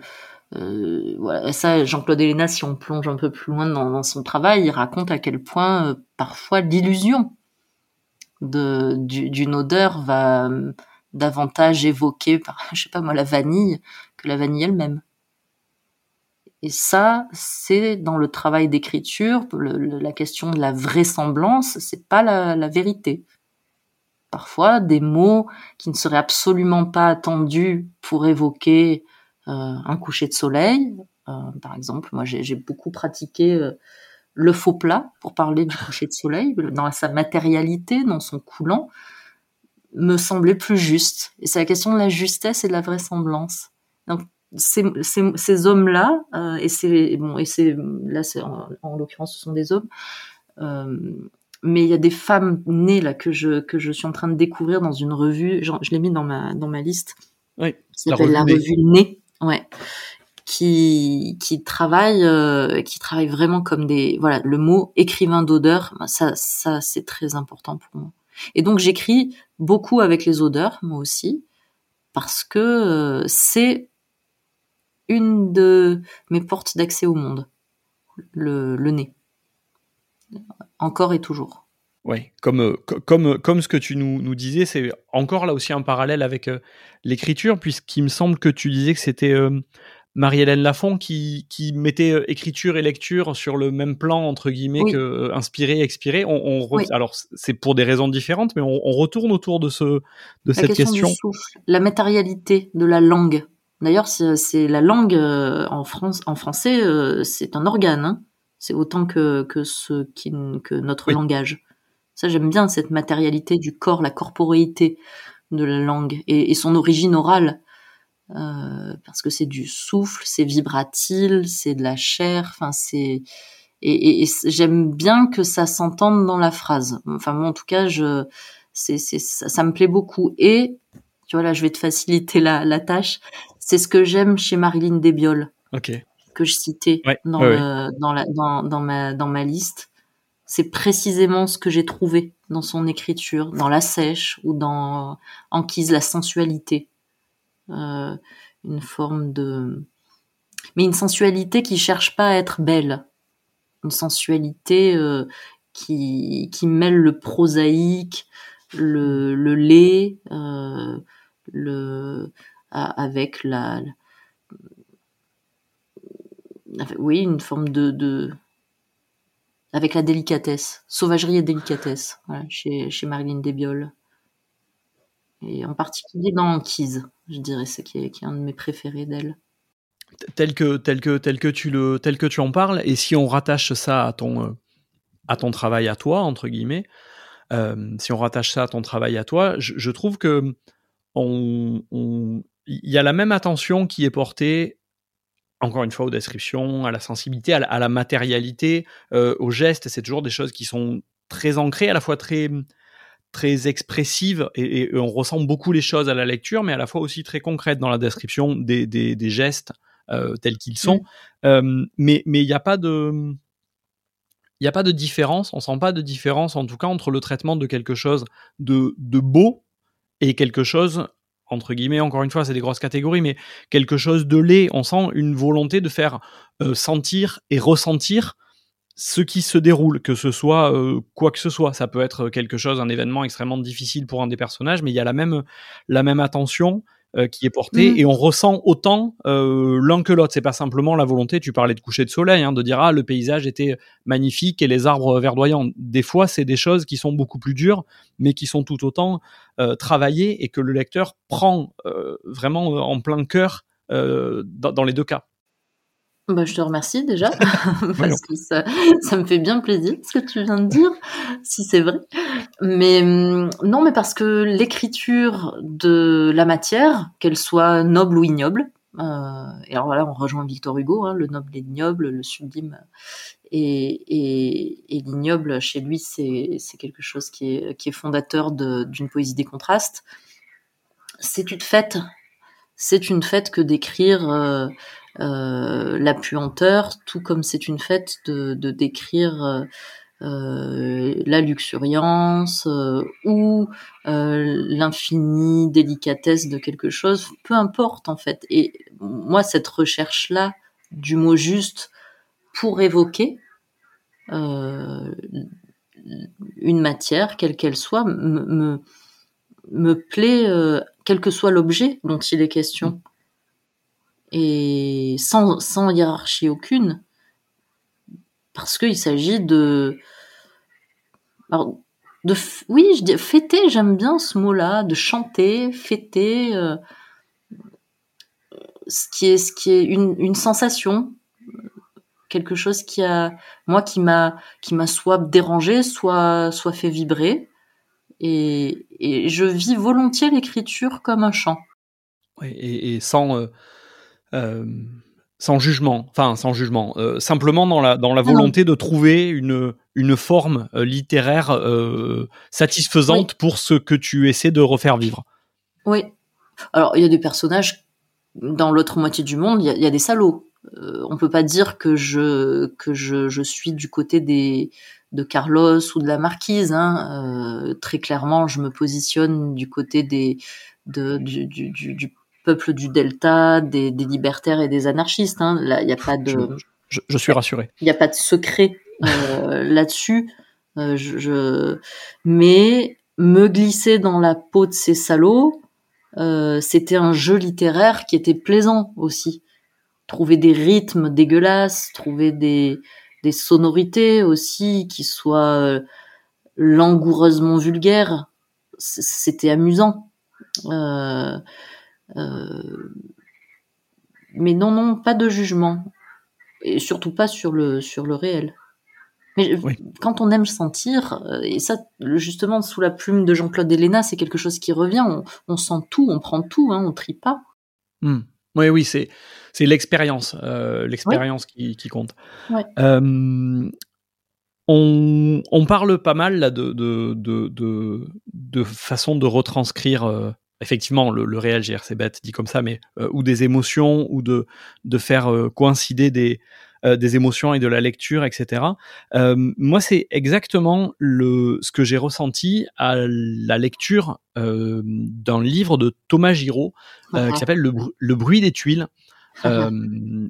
euh, voilà, ça, Jean-Claude Héléna, si on plonge un peu plus loin dans, son travail, il raconte à quel point euh, parfois l'illusion d'une odeur va davantage évoqué par, je sais pas moi, la vanille que la vanille elle-même. Et ça, c'est dans le travail d'écriture, la question de la vraisemblance, c'est pas la, vérité. Parfois, des mots qui ne seraient absolument pas attendus pour évoquer euh, un coucher de soleil, euh, par exemple, moi j'ai beaucoup pratiqué euh, le faux plat pour parler du coucher de soleil, dans sa matérialité, dans son coulant me semblait plus juste. Et c'est la question de la justesse et de la vraisemblance. Donc, ces, ces, ces hommes-là, euh, et c'est bon, et c'est là, c'est en, en l'occurrence, ce sont des hommes. Euh, mais il y a des femmes nées là que je que je suis en train de découvrir dans une revue. je l'ai mis dans ma dans ma liste. Oui. Ça s'appelle la revue, Née. Ouais. qui qui travaillent euh, qui travaillent vraiment comme des voilà le mot écrivain d'odeur ben, ça ça c'est très important pour moi. Et donc j'écris beaucoup avec les odeurs moi aussi parce que euh, c'est une de mes portes d'accès au monde. Le, le nez. Encore et toujours oui, comme, euh, comme, comme ce que tu nous, nous disais, c'est encore là aussi un parallèle avec l'écriture, puisqu'il me semble que tu disais que c'était Marie-Hélène Lafont qui, qui mettait euh, écriture et lecture sur le même plan entre guillemets que euh, inspirer expirer on, on alors c'est pour des raisons différentes mais on, on retourne autour de ce de la cette question, question. la matérialité de la langue. D'ailleurs c'est la langue euh, en France en français c'est un organe hein. c'est autant que que ce qui que notre langage ça j'aime bien cette matérialité du corps la corporéité de la langue et, et son origine orale euh, parce que c'est du souffle, c'est vibratil, c'est de la chair, enfin c'est et, et, j'aime bien que ça s'entende dans la phrase. Enfin moi en tout cas je c'est c'est ça, ça, me plaît beaucoup et tu vois là je vais te faciliter la, la tâche. C'est ce que j'aime chez Marilyn Desbiol. Ok. Que je citais dans le, dans la dans dans ma dans ma liste. C'est précisément ce que j'ai trouvé dans son écriture, dans La Sèche ou dans Enquise la sensualité euh, une forme de... Mais une sensualité qui cherche pas à être belle. Une sensualité euh, qui, qui mêle le prosaïque, le, le lait, euh, le, avec la, oui, une forme de, de, avec la délicatesse, sauvagerie et délicatesse, chez, chez Marilyn Desbiol. Et en particulier dans Anquise je dirais, c'est qui est, un de mes préférés d'elle. Tel que, tel, que, tel, que tu le, tel que tu en parles, et si on rattache ça à ton, euh, à ton travail à toi, entre guillemets, euh, si on rattache ça à ton travail à toi, je, trouve que on, y a la même attention qui est portée encore une fois aux descriptions, à la sensibilité, à la, matérialité, euh, aux gestes. C'est toujours des choses qui sont très ancrées, à la fois très très expressive et, on ressent beaucoup les choses à la lecture, mais à la fois aussi très concrète dans la description des, des, des gestes euh, tels qu'ils sont. Euh, mais mais il n'y a pas de il n'y a pas de différence, on sent pas de différence en tout cas entre le traitement de quelque chose de, de beau et quelque chose entre guillemets, encore une fois, c'est des grosses catégories, mais quelque chose de laid. On sent une volonté de faire euh, sentir et ressentir ce qui se déroule, que ce soit euh, quoi que ce soit, ça peut être quelque chose, un événement extrêmement difficile pour un des personnages, mais il y a la même la même attention euh, qui est portée mm. et on ressent autant euh, l'un que l'autre. C'est pas simplement la volonté. Tu parlais de coucher de soleil, hein, de dire ah le paysage était magnifique et les arbres verdoyants. Des fois, c'est des choses qui sont beaucoup plus dures, mais qui sont tout autant travaillées et que le lecteur prend vraiment en plein cœur dans, dans les deux cas. Bah, je te remercie déjà, parce que ça, ça me fait bien plaisir ce que tu viens de dire, si c'est vrai. Mais hum, non, mais parce que l'écriture de la matière, qu'elle soit noble ou ignoble, euh, et alors voilà, on rejoint Victor Hugo, hein, le noble et l'ignoble, le sublime et, et, et l'ignoble, chez lui, c'est quelque chose qui est, qui est fondateur d'une poésie des contrastes. C'est une fête, c'est une fête que d'écrire... Euh, la puanteur, tout comme c'est une fête de, décrire euh, euh, la luxuriance ou l'infinie délicatesse de quelque chose, peu importe en fait. Et moi, cette recherche-là du mot juste pour évoquer une matière, quelle qu'elle soit, me, me, plaît, quel que soit l'objet dont il est question et sans, sans hiérarchie aucune, parce qu'il s'agit de, de, oui, je dis fêter, j'aime bien ce mot-là, de chanter, fêter, euh, ce qui est, ce qui est une, une sensation, quelque chose qui a, moi, qui m'a, qui m'a soit dérangé, soit, soit fait vibrer, et, et je vis volontiers l'écriture comme un chant. et, et, sans, euh, sans jugement, enfin sans jugement, euh, simplement dans la, dans la volonté de trouver une, une forme euh, littéraire satisfaisante pour ce que tu essaies de refaire vivre. Oui. Alors, il y a des personnages dans l'autre moitié du monde, il y, y, a des salauds. Euh, on peut pas dire que je que je, je suis du côté des de Carlos ou de la marquise. Hein. Euh, très clairement, je me positionne du côté des de, du, du, du, peuple du Delta, des, des, libertaires et des anarchistes. Hein. Là, il n'y a pas de. Je, je, suis rassuré. Il n'y a pas de secret euh, là-dessus. Euh, je, je, mais me glisser dans la peau de ces salauds, euh, c'était un jeu littéraire qui était plaisant aussi. Trouver des rythmes dégueulasses, trouver des, des sonorités aussi qui soient euh, langoureusement vulgaires, c'était amusant. Euh, mais non, non, pas de jugement. Et surtout pas sur le, sur le réel. Mais quand on aime sentir, euh, et ça, justement, sous la plume de Jean-Claude Héléna, c'est quelque chose qui revient. On, on, sent tout, on prend tout, hein, on trie pas. Mmh. Oui, oui, c'est c'est l'expérience, euh, l'expérience qui, qui, compte. Euh, on, on, parle pas mal là de de, de, de, de façon de retranscrire euh, effectivement le, le, réel GRC bête dit comme ça, mais euh, ou des émotions ou de de faire euh, coïncider des euh, des émotions et de la lecture, etc. Moi, c'est exactement le, ce que j'ai ressenti à la lecture d'un livre de Thomas Giraud qui s'appelle le, le, bruit des tuiles. Euh,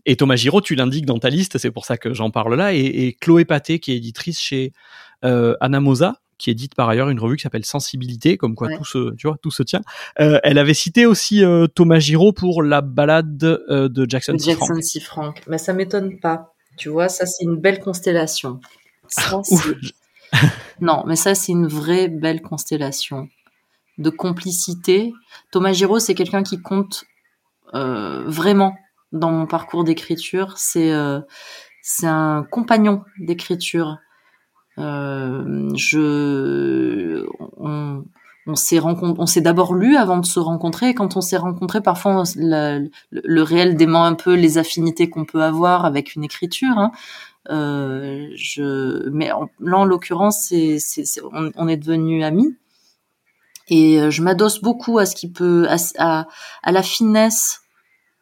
et Thomas Giraud, tu l'indiques dans ta liste, c'est pour ça que j'en parle là, et, et, Chloé Paté, qui est éditrice chez Anamosa, qui édite par ailleurs une revue qui s'appelle Sensibilité, comme quoi ouais. tout se, tu vois, tout se tient. Euh, elle avait cité aussi euh, Thomas Giraud pour la balade euh, de Jackson. Jackson C. Frank. Mais ça m'étonne pas. Tu vois, ça c'est une belle constellation. Ça, non, mais ça c'est une vraie belle constellation de complicité. Thomas Giraud, c'est quelqu'un qui compte vraiment dans mon parcours d'écriture. C'est c'est un compagnon d'écriture. Euh, je, on, on s'est on s'est d'abord lu avant de se rencontrer. Et quand on s'est rencontré, parfois le, réel dément un peu les affinités qu'on peut avoir avec une écriture. Hein. Euh, je, mais en, là, en l'occurrence, c'est, on, est devenus amis. Et je m'adosse beaucoup à ce qui peut, à, à, à la finesse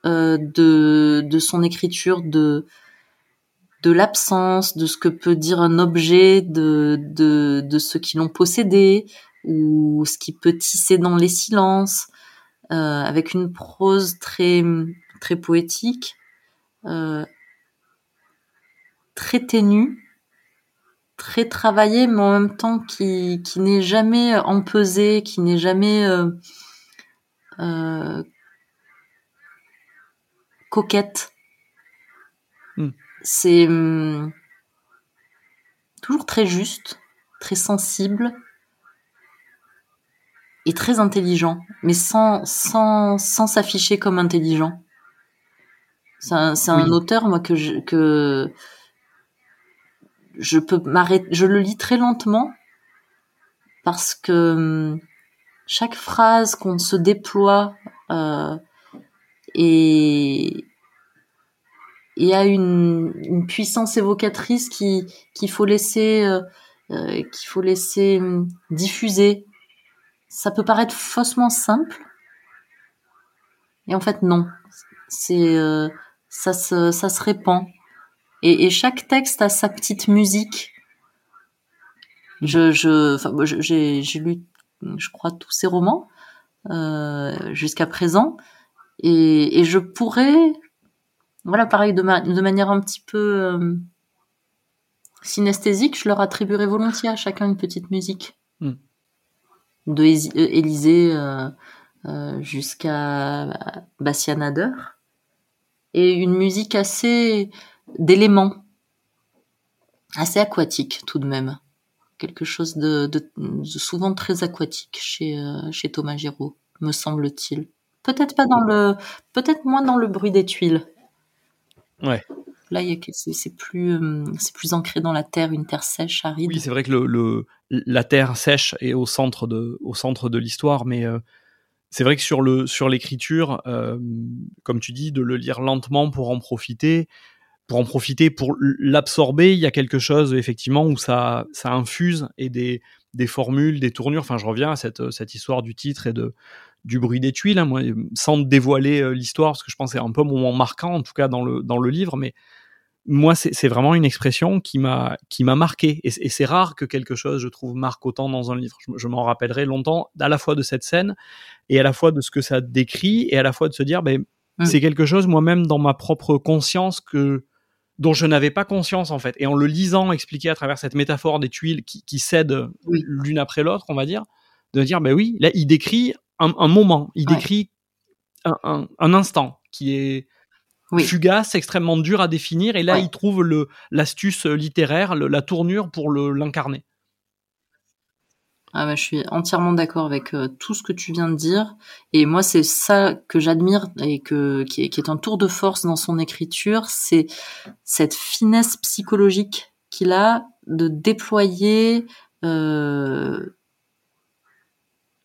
euh, de, de son écriture, de de l'absence, de ce que peut dire un objet, de, de, de ceux qui l'ont possédé, ou ce qui peut tisser dans les silences, euh, avec une prose très, très poétique, euh, très ténue, très travaillée, mais en même temps qui, qui n'est jamais empesée, qui n'est jamais euh, coquette. Mm. C'est hum, toujours très juste, très sensible et très intelligent, mais sans sans sans s'afficher comme intelligent. C'est un, c'est un auteur moi que je, que je peux m'arrêter, je le lis très lentement parce que hum, chaque phrase qu'on se déploie euh, et et a une, une puissance évocatrice qui qu'il faut laisser euh, euh, qu'il faut laisser euh, diffuser. Ça peut paraître faussement simple, et en fait non. C'est euh, ça se ça se répand. Et, et, chaque texte a sa petite musique. Je je enfin j'ai j'ai lu je crois tous ces romans euh, jusqu'à présent et, et je pourrais voilà, pareil, de, ma de manière un petit peu euh, synesthésique, je leur attribuerais volontiers à chacun une petite musique. Mm. De Élysée euh, euh, jusqu'à Bastianader. Et une musique assez d'éléments, assez aquatique tout de même. Quelque chose de, de, de souvent très aquatique chez, euh, chez Thomas Giraud, me semble-t-il. Peut-être pas dans le, peut-être moins dans le bruit des tuiles. Ouais. Là, c'est plus, euh, c'est plus ancré dans la terre, une terre sèche, aride. Oui, c'est vrai que le, le, la terre sèche est au centre de, au centre de l'histoire, mais euh, c'est vrai que sur le, sur l'écriture, euh, comme tu dis, de le lire lentement pour en profiter, pour en profiter, pour l'absorber, il y a quelque chose effectivement où ça, ça infuse et des, des formules, des tournures. Enfin, je reviens à cette, cette histoire du titre et de, du bruit des tuiles, hein, moi, sans dévoiler l'histoire, parce que je pense que c'est un peu un moment marquant, en tout cas dans le, dans le livre, mais moi, c'est vraiment une expression qui m'a qui m'a marqué. Et, c'est rare que quelque chose, je trouve, marque autant dans un livre. Je, m'en rappellerai longtemps, à la fois de cette scène et à la fois de ce que ça décrit et à la fois de se dire, ben, mm. c'est quelque chose moi-même dans ma propre conscience que dont je n'avais pas conscience en fait. Et en le lisant expliqué à travers cette métaphore des tuiles qui, qui cèdent l'une après l'autre, on va dire, de dire, ben oui, là, il décrit un, moment, il décrit un, un instant qui est fugace, extrêmement dur à définir. Et là, il trouve le l'astuce littéraire, la tournure pour l'incarner. Ah bah, je suis entièrement d'accord avec euh, tout ce que tu viens de dire. Et moi, c'est ça que j'admire et que qui est, qui est, un tour de force dans son écriture, c'est cette finesse psychologique qu'il a de déployer, euh,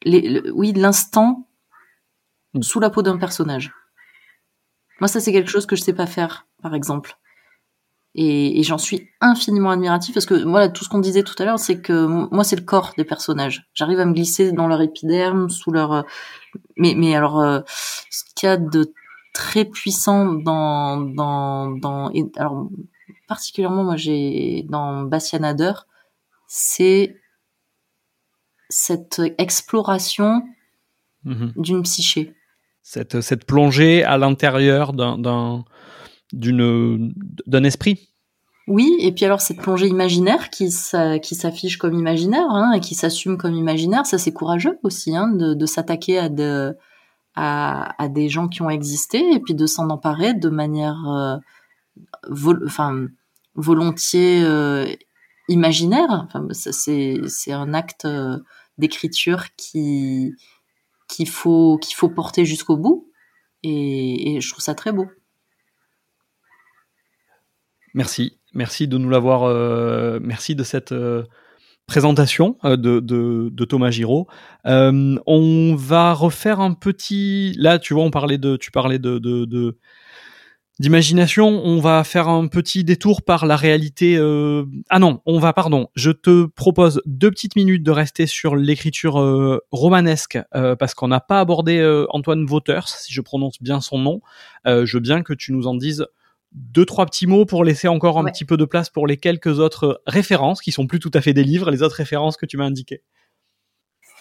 les, oui, l'instant mm. sous la peau d'un personnage. Moi, ça, c'est quelque chose que je sais pas faire, par exemple. Et, j'en suis infiniment admiratif parce que moi, tout ce qu'on disait tout à l'heure, c'est que moi, c'est le corps des personnages. J'arrive à me glisser dans leur épiderme, sous leur. Euh, mais, mais alors, euh, ce qu'il y a de très puissant dans dans dans. alors particulièrement, moi, j'ai dans Bastianader, c'est cette exploration mm-hmm. d'une psyché cette, cette plongée à l'intérieur d'un, esprit. Oui, et puis alors cette plongée imaginaire qui, s'affiche comme imaginaire hein, et qui s'assume comme imaginaire, ça c'est courageux aussi hein, de, de s'attaquer à, de, à, à, des gens qui ont existé et puis de s'en emparer de manière euh, enfin, volontiers euh, imaginaire. Enfin, c'est, c'est un acte euh, d'écriture qui, qu'il faut qu'il faut porter jusqu'au bout et, je trouve ça très beau. Merci, merci de nous l'avoir, euh, merci de cette euh, présentation euh, de, de, Thomas Giraud. on va refaire un petit, là tu vois, on parlait de, tu parlais de, de d'imagination, on va faire un petit détour par la réalité. Euh... Ah non, on va, pardon, je te propose deux petites minutes de rester sur l'écriture euh, romanesque, euh, parce qu'on n'a pas abordé euh, Antoine Vauters, si je prononce bien son nom. je veux bien que tu nous en dises deux, trois petits mots pour laisser encore un petit peu de place pour les quelques autres références, qui sont plus tout à fait des livres, les autres références que tu m'as indiquées.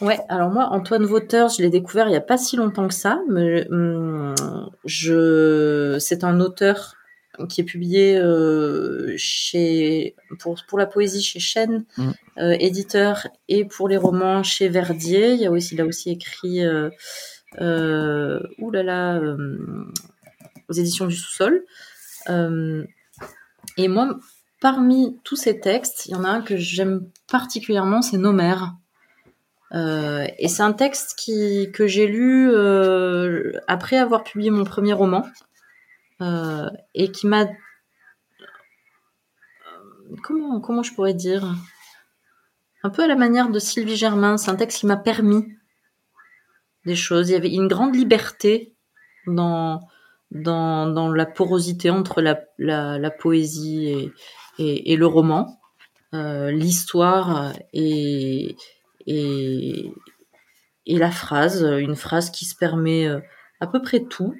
Ouais, alors moi, Antoine Vauters, je l'ai découvert il n'y a pas si longtemps que ça. Mais, hum, je, c'est un auteur qui est publié euh, chez pour pour la poésie chez Chêne, mm. euh, éditeur, et pour les romans chez Verdier. Il y a aussi, il a aussi écrit, euh, euh, là là, aux éditions du sous-sol. et moi, parmi tous ces textes, il y en a un que j'aime particulièrement, c'est Nos mères. Euh, et c'est un texte qui, que j'ai lu euh, après avoir publié mon premier roman euh, et qui m'a comment comment je pourrais dire? Un peu à la manière de Sylvie Germain. C'est un texte qui m'a permis des choses. Il y avait une grande liberté dans dans, dans la porosité entre la, la, la poésie et, et, et, le roman, euh, l'histoire et et, et la phrase, une phrase qui se permet euh, à peu près tout.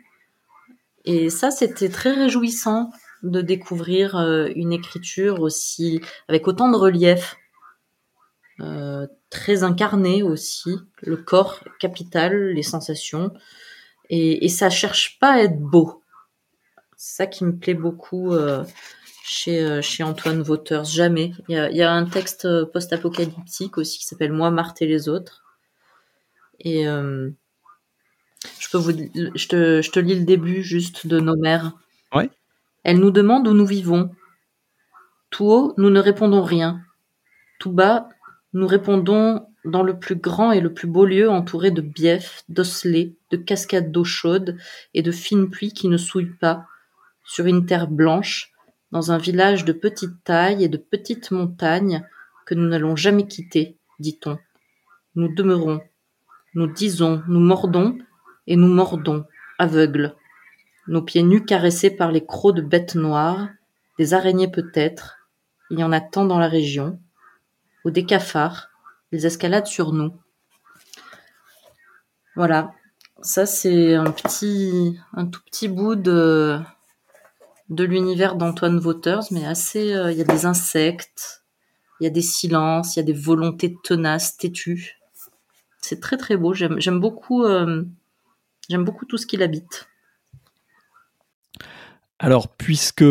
Et ça, c'était très réjouissant de découvrir euh, une écriture aussi avec autant de relief, euh, très incarné aussi, le corps capital, les sensations, et, et ça cherche pas à être beau. C'est ça qui me plaît beaucoup euh, chez, euh, chez Antoine Vauters, jamais. Il y a, il y a un texte euh, post-apocalyptique aussi qui s'appelle Moi, Marthe et les autres. Et euh, je peux vous, je te, je te lis le début juste de nos mères. Ouais. Elle nous demande où nous vivons. Tout haut, nous ne répondons rien. Tout bas, nous répondons dans le plus grand et le plus beau lieu entouré de biefs, d'osselets, de cascades d'eau chaude et de fines pluies qui ne souillent pas, sur une terre blanche, dans un village de petite taille et de petites montagnes que nous n'allons jamais quitter, dit-on. Nous demeurons, nous disons, nous mordons et nous mordons, aveugles, nos pieds nus caressés par les crocs de bêtes noires, des araignées peut-être, il y en a tant dans la région, ou des cafards, ils escaladent sur nous. Voilà, Ça, c'est un petit, un tout petit bout de, de l'univers d'Antoine Waters, mais assez. Il y a des insectes, il y a des silences, il y a des volontés tenaces, têtues. C'est très très beau. J'aime beaucoup, j'aime beaucoup tout ce qu'il habite. Alors, puisque,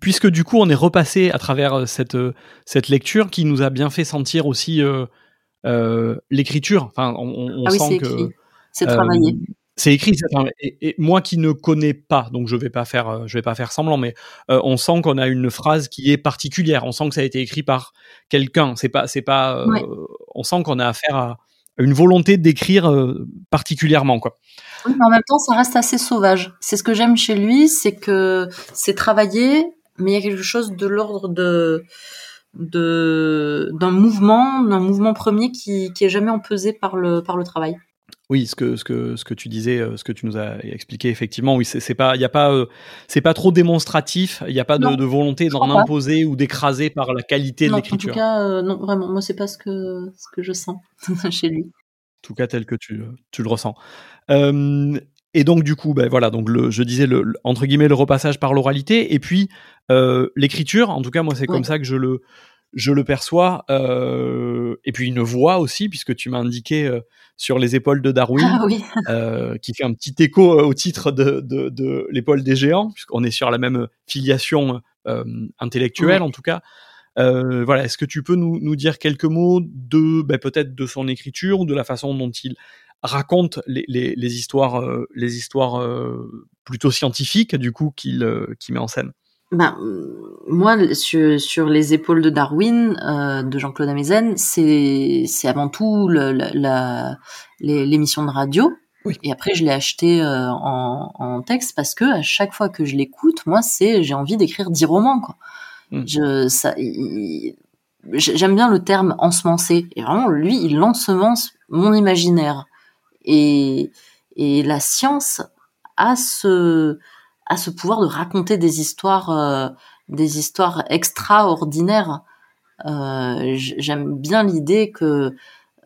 puisque du coup, on est repassé à travers euh, cette, euh, cette lecture qui nous a bien fait sentir aussi euh, l'écriture. Enfin, on, ah sent que. C'est travaillé. C'est écrit, et, moi qui ne connais pas, donc je vais pas faire, je vais pas faire semblant, mais on sent qu'on a une phrase qui est particulière. On sent que ça a été écrit par quelqu'un. C'est pas, c'est pas. On sent qu'on a affaire à une volonté d'écrire particulièrement, quoi mais en même temps, ça reste assez sauvage. C'est ce que j'aime chez lui, c'est que c'est travaillé, mais il y a quelque chose de l'ordre de d'un mouvement, d'un mouvement premier qui, qui est jamais empesé par le par le travail. Oui, ce que ce que ce que tu disais, euh, ce que tu nous as expliqué effectivement, oui, c'est pas il y a pas euh, c'est pas trop démonstratif, il n'y a pas de, volonté d'en imposer ou d'écraser par la qualité de l'écriture. En tout cas, euh, non vraiment, moi c'est pas ce que ce que je sens chez lui. En tout cas tel que tu tu le ressens et donc du coup, ben voilà, donc le, je disais le, entre guillemets le repassage par l'oralité et puis l'écriture. En tout cas, moi c'est comme ça que je le je le perçois. Euh, et puis une voix aussi, puisque tu m'as indiqué euh, sur les épaules de Darwin, ah qui fait un petit écho au titre de, de, de l'épaule des géants, puisqu'on est sur la même filiation intellectuelle en tout cas. voilà, est-ce que tu peux nous, nous dire quelques mots de ben, peut-être de son écriture ou de la façon dont il raconte les, les, histoires, les histoires euh, euh, plutôt scientifiques du coup qu'il euh, met en scène? Ben, moi, sur, sur, les épaules de Darwin, de Jean-Claude Amezen, c'est avant tout l'émission de radio. Et après, je l'ai acheté en, en, texte parce que à chaque fois que je l'écoute, moi, c'est j'ai envie d'écrire dix romans. Quoi. Mmh. Je, ça, j'aime bien le terme ensemencer. Et vraiment, lui, il ensemence mon imaginaire. Et, et la science a ce, a ce pouvoir de raconter des histoires, euh, des histoires extraordinaires. Euh, J'aime bien l'idée que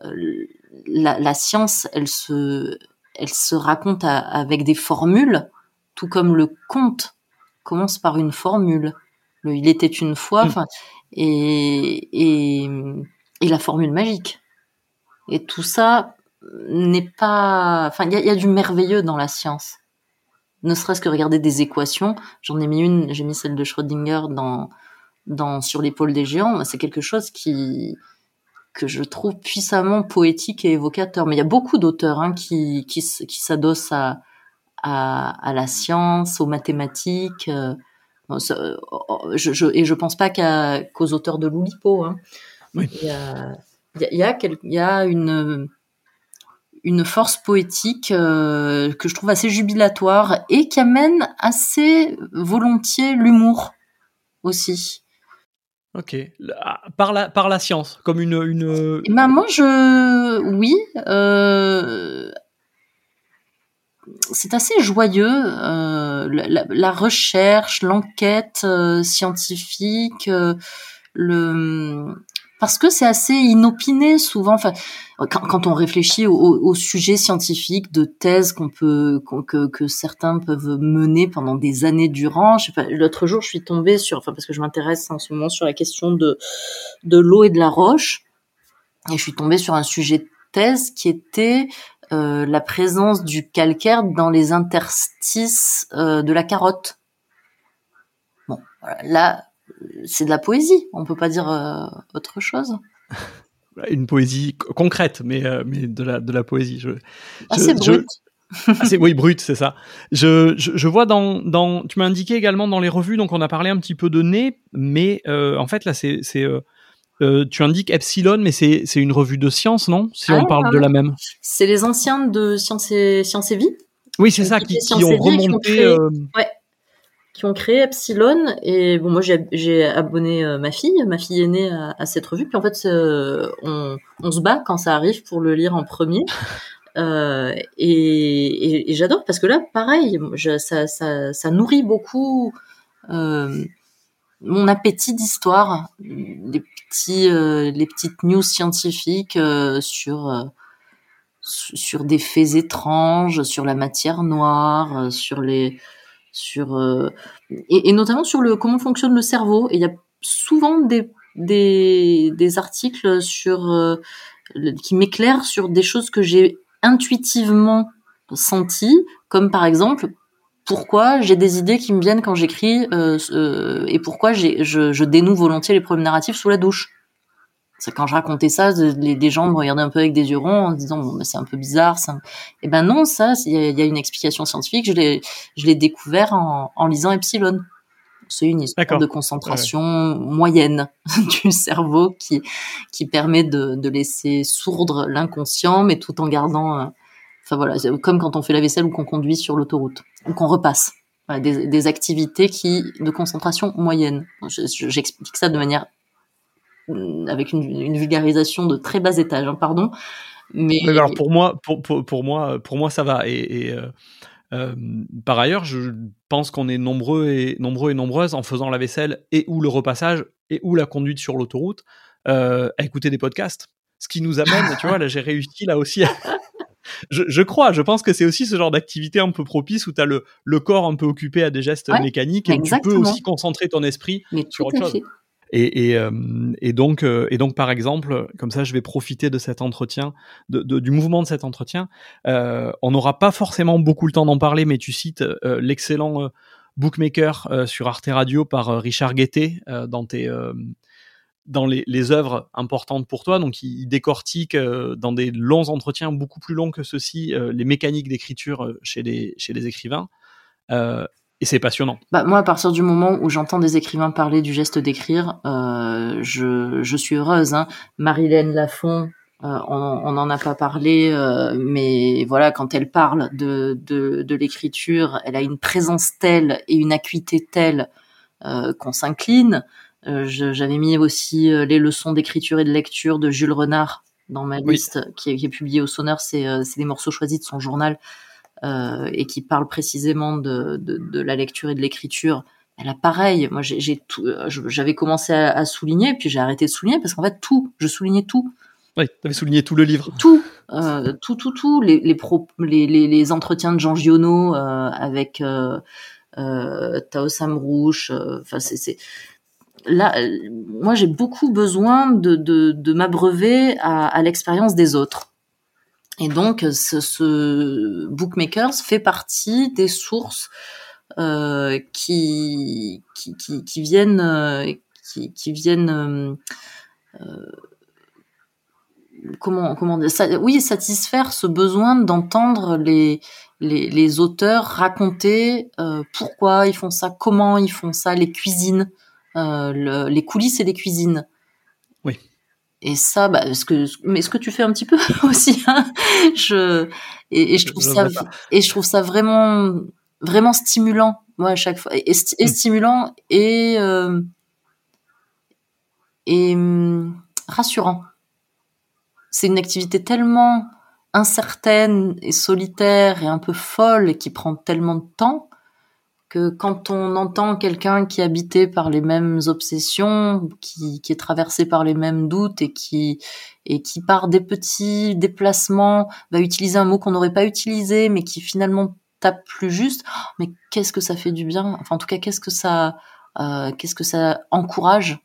euh, la, la, science, elle se, elle se raconte avec des formules, tout comme le conte commence par une formule. Le, il était une fois, mmh. et, et, et la formule magique. Et tout ça, n'est pas. Enfin, il y a, du merveilleux dans la science. Ne serait-ce que regarder des équations. J'en ai mis une, j'ai mis celle de Schrödinger dans, dans Sur l'épaule des géants. C'est quelque chose qui que je trouve puissamment poétique et évocateur. Mais il y a beaucoup d'auteurs hein, qui, qui, qui s'adossent à, à, la science, aux mathématiques. Euh, je, je, et je pense pas qu'aux auteurs de l'Oulipo. Hein. Il, y a, il, y a, il y a une une force poétique euh, que je trouve assez jubilatoire et qui amène assez volontiers l'humour aussi. Ok, ah, par la, par la science, comme une... une... Eh ben, moi, je... Oui. Euh... C'est assez joyeux, euh, la, la, recherche, l'enquête euh, scientifique, euh, le parce que c'est assez inopiné souvent. Enfin, quand, on réfléchit au, au, sujet scientifique de thèse qu'on peut que, certains peuvent mener pendant des années durant. L'autre jour, je suis tombée sur, enfin parce que je m'intéresse en ce moment sur la question de de l'eau et de la roche, et je suis tombée sur un sujet de thèse qui était euh, la présence du calcaire dans les interstices euh, de la carotte. Bon, là, c'est de la poésie. On peut pas dire euh, autre chose. Une poésie concrète, mais, euh, mais de, la, de la poésie. Je, brute. oui, brut, c'est ça. Je, je, vois dans, dans tu m'as indiqué également dans les revues, donc on a parlé un petit peu de nez, mais euh, en fait là c'est, c'est tu indiques Epsilon, mais c'est, c'est une revue de science, non? Si on parle de la même. C'est les anciens de Science et, Science et Vie. Oui, c'est ça, qui, qui, ont remonté. Ouais, qui ont créé Epsilon. Et bon, moi, j'ai abonné euh, ma fille. Ma fille est née à, cette revue. Puis en fait, euh, on, on, se bat quand ça arrive pour le lire en premier. Euh, et, et, j'adore parce que là, pareil, je, ça, ça, ça, nourrit beaucoup euh, mon appétit d'histoire, les petits, euh, les petites news scientifiques sur sur des faits étranges, sur la matière noire, sur les sur et, et, notamment sur le comment fonctionne le cerveau. Et il y a souvent des des, des articles sur qui m'éclairent sur des choses que j'ai intuitivement senties, comme par exemple pourquoi j'ai des idées qui me viennent quand j'écris euh, euh, et pourquoi je, je dénoue volontiers les problèmes narratifs sous la douche. Quand je racontais ça, les, des gens me regardaient un peu avec des yeux ronds en disant bon, c'est un peu bizarre. Ça. Et eh ben non, ça, il y, a une explication scientifique. Je l'ai, je l'ai découvert en, en lisant Epsilon. C'est une histoire de concentration moyenne du cerveau qui qui permet de, de laisser sourdre l'inconscient, mais tout en gardant euh, Enfin voilà, comme quand on fait la vaisselle ou qu'on conduit sur l'autoroute ou qu'on repasse. des, des, activités qui de concentration moyenne. J'explique ça de manière avec une, une, vulgarisation de très bas étage, hein, pardon. Mais... alors pour moi, pour, pour, pour, moi, pour moi ça va. Et, et euh, euh, par ailleurs, je pense qu'on est nombreux et nombreux et nombreuses en faisant la vaisselle et ou le repassage et ou la conduite sur l'autoroute euh, à écouter des podcasts. Ce qui nous amène, tu vois, là j'ai réussi là aussi à, je, crois, je pense que c'est aussi ce genre d'activité un peu propice où tu as le, le, corps un peu occupé à des gestes mécaniques et où tu peux aussi concentrer ton esprit sur autre chose. Euh, euh, et donc, par exemple, comme ça, je vais profiter de cet entretien, du mouvement de cet entretien. Euh, on n'aura pas forcément beaucoup le temps d'en parler, mais tu cites l'excellent Bookmaker sur Arte Radio par Richard Guettet dans les, œuvres importantes pour toi. Donc, il, décortique dans des longs entretiens, beaucoup plus longs que ceux-ci, les mécaniques d'écriture chez les écrivains. Et c'est passionnant. Bah, moi, à partir du moment où j'entends des écrivains parler du geste d'écrire, je, je, suis heureuse. Hein. Marilène Lafont, on n'en a pas parlé, mais voilà, quand elle parle de, de, de l'écriture, elle a une présence telle et une acuité telle qu'on s'incline. Euh, j'avais mis aussi euh, les leçons d'écriture et de lecture de Jules Renard dans ma liste qui est, qui est publiée au Sonneur. C'est euh, des morceaux choisis de son journal euh, et qui parle précisément de, de, de la lecture et de l'écriture. Elle a pareil. Moi, j'ai tout. J'avais commencé à, à, souligner, puis j'ai arrêté de souligner parce qu'en fait, tout. Je soulignais tout. Oui, tu avais souligné tout le livre. Tout, euh, tout, tout, tout. Les, les, pro, les, les, les, entretiens de Jean Giono euh, avec euh, Tao Samrouche. Enfin, c'est là, moi, j'ai beaucoup besoin de, de, de m'abreuver à, à l'expérience des autres. Et donc, ce, ce, Bookmakers fait partie des sources euh, qui, qui, qui, qui, viennent, euh, qui, qui viennent, euh, euh, comment, comment ça, oui, satisfaire ce besoin d'entendre les, les, les, auteurs raconter euh, pourquoi ils font ça, comment ils font ça, les cuisines. Euh, le, les coulisses et les cuisines. Et ça, bah, ce que, mais ce que tu fais un petit peu aussi, hein, je, et, et je trouve ça, et je trouve ça vraiment, vraiment stimulant, moi à chaque fois, et, et mm. stimulant et euh, et hum, rassurant. C'est une activité tellement incertaine et solitaire et un peu folle et qui prend tellement de temps que quand on entend quelqu'un qui est habité par les mêmes obsessions, qui, qui, est traversé par les mêmes doutes et qui et qui par des petits déplacements va utiliser un mot qu'on n'aurait pas utilisé, mais qui finalement tape plus juste. Oh, mais qu'est-ce que ça fait du bien? Enfin, en tout cas, qu'est-ce que ça euh, qu'est-ce que ça encourage?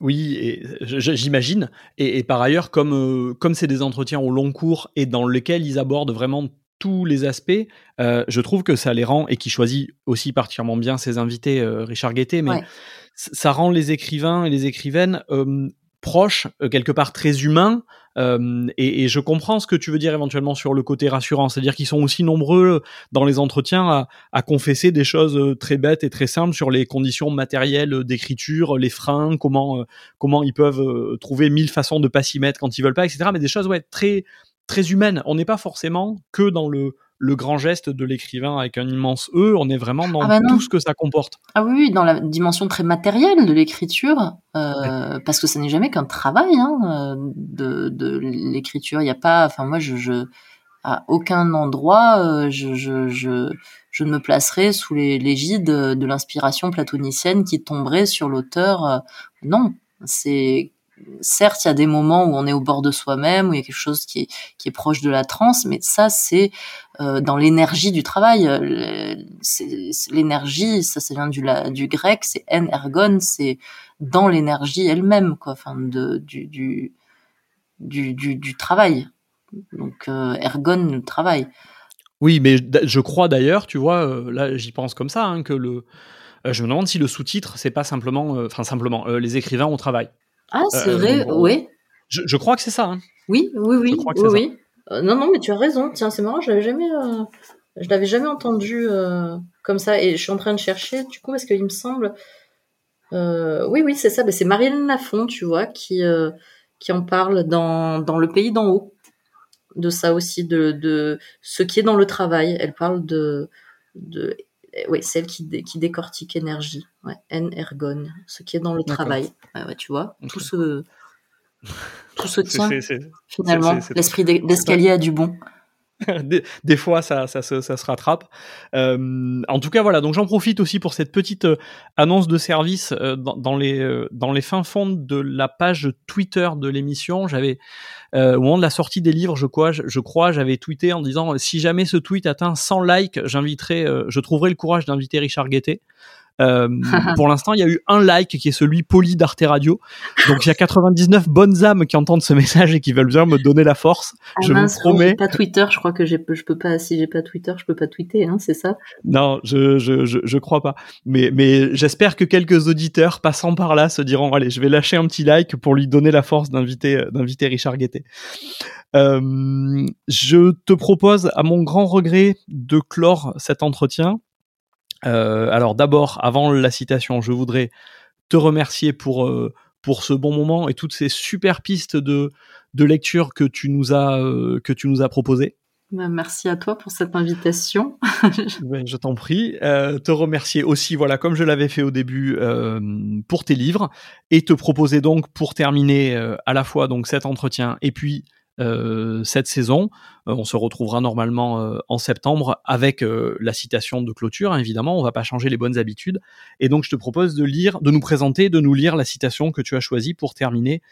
Oui, j'imagine. Et, par ailleurs, comme euh, comme c'est des entretiens au long cours et dans lesquels ils abordent vraiment tous les aspects, euh, je trouve que ça les rend, et qui choisit aussi particulièrement bien ses invités, euh, Richard Guettet, mais ça rend les écrivains et les écrivaines euh, proches, euh, quelque part très humains, euh, et, et, je comprends ce que tu veux dire éventuellement sur le côté rassurant, c'est-à-dire qu'ils sont aussi nombreux dans les entretiens à, à, confesser des choses très bêtes et très simples sur les conditions matérielles d'écriture, les freins, comment comment ils peuvent trouver mille façons de pas s'y mettre quand ils veulent pas, etc. Mais des choses ouais très très humaine. On n'est pas forcément que dans le, le grand geste de l'écrivain avec un immense E, on est vraiment dans ah bah tout ce que ça comporte. Ah oui, dans la dimension très matérielle de l'écriture, euh, parce que ça n'est jamais qu'un travail hein, de, de l'écriture. Il n'y a pas, enfin moi, je, je à aucun endroit, euh, je, je, je, je, ne me placerai sous l'égide de l'inspiration platonicienne qui tomberait sur l'auteur. Non, c'est certes, il y a des moments où on est au bord de soi-même, où il y a quelque chose qui est, qui est proche de la transe, mais ça, c'est euh, dans l'énergie du travail. L'énergie, ça, ça vient du, grec, c'est en ergon, c'est dans l'énergie elle-même, quoi, enfin, du, du, du, du, travail. Donc, euh, ergon, le travail. Oui, mais je crois d'ailleurs, tu vois, euh, là, j'y pense comme ça, hein, que le. je me demande si le sous-titre, c'est pas simplement, enfin simplement, les écrivains au travail. Ah, c'est vrai, oui. Je, crois que c'est ça. Hein. Oui, oui, oui, oui, oui. Euh, non, non, mais tu as raison. Tiens, c'est marrant, je l'avais jamais, euh, je l'avais jamais entendu euh, comme ça. Et je suis en train de chercher, du coup, parce qu'il me semble, oui, oui, c'est ça. c'est Marilyn Lafont, tu vois, qui qui en parle dans dans le pays d'en haut, de ça aussi, de de ce qui est dans le travail. Elle parle de de oui, celle qui, qui décortique énergie, ouais, N ergon, ce qui est dans le travail. Ouais, tu vois, tout ce tout se tient finalement. L'esprit d'escalier a du bon. des, fois, ça, ça, ça, se rattrape. Euh, en tout cas, voilà. Donc, j'en profite aussi pour cette petite euh, annonce de service euh, dans, les dans les fins fonds de la page Twitter de l'émission. J'avais au moment de la sortie des livres, je crois, je, crois, j'avais tweeté en disant si jamais ce tweet atteint 100 likes, j'inviterai, je trouverai le courage d'inviter Richard Guettet. Euh, pour l'instant, il y a eu un like qui est celui poli d'Arte Radio. Donc il y a 99 bonnes âmes qui entendent ce message et qui veulent bien me donner la force. Ah je mince, vous promets. Pas Twitter, je crois que je peux pas. Si j'ai pas Twitter, je peux pas tweeter, hein, c'est ça? Non, je, je, je, je, crois pas. Mais mais j'espère que quelques auditeurs passant par là se diront allez, je vais lâcher un petit like pour lui donner la force d'inviter d'inviter Richard Guettet. Euh, je te propose, à mon grand regret, de clore cet entretien euh, alors d'abord, avant la citation, je voudrais te remercier pour euh, pour ce bon moment et toutes ces super pistes de de lecture que tu nous as euh, que tu nous as proposées. Bah, merci à toi pour cette invitation. Ben, je t'en prie. te remercier aussi, voilà, comme je l'avais fait au début, pour tes livres, et te proposer donc pour terminer à la fois donc cet entretien et puis cette saison. Euh, on se retrouvera normalement euh, en septembre avec la citation de clôture. Hein, évidemment, on va pas changer les bonnes habitudes. Et donc, je te propose de lire, de nous présenter, de nous lire la citation que tu as choisie pour terminer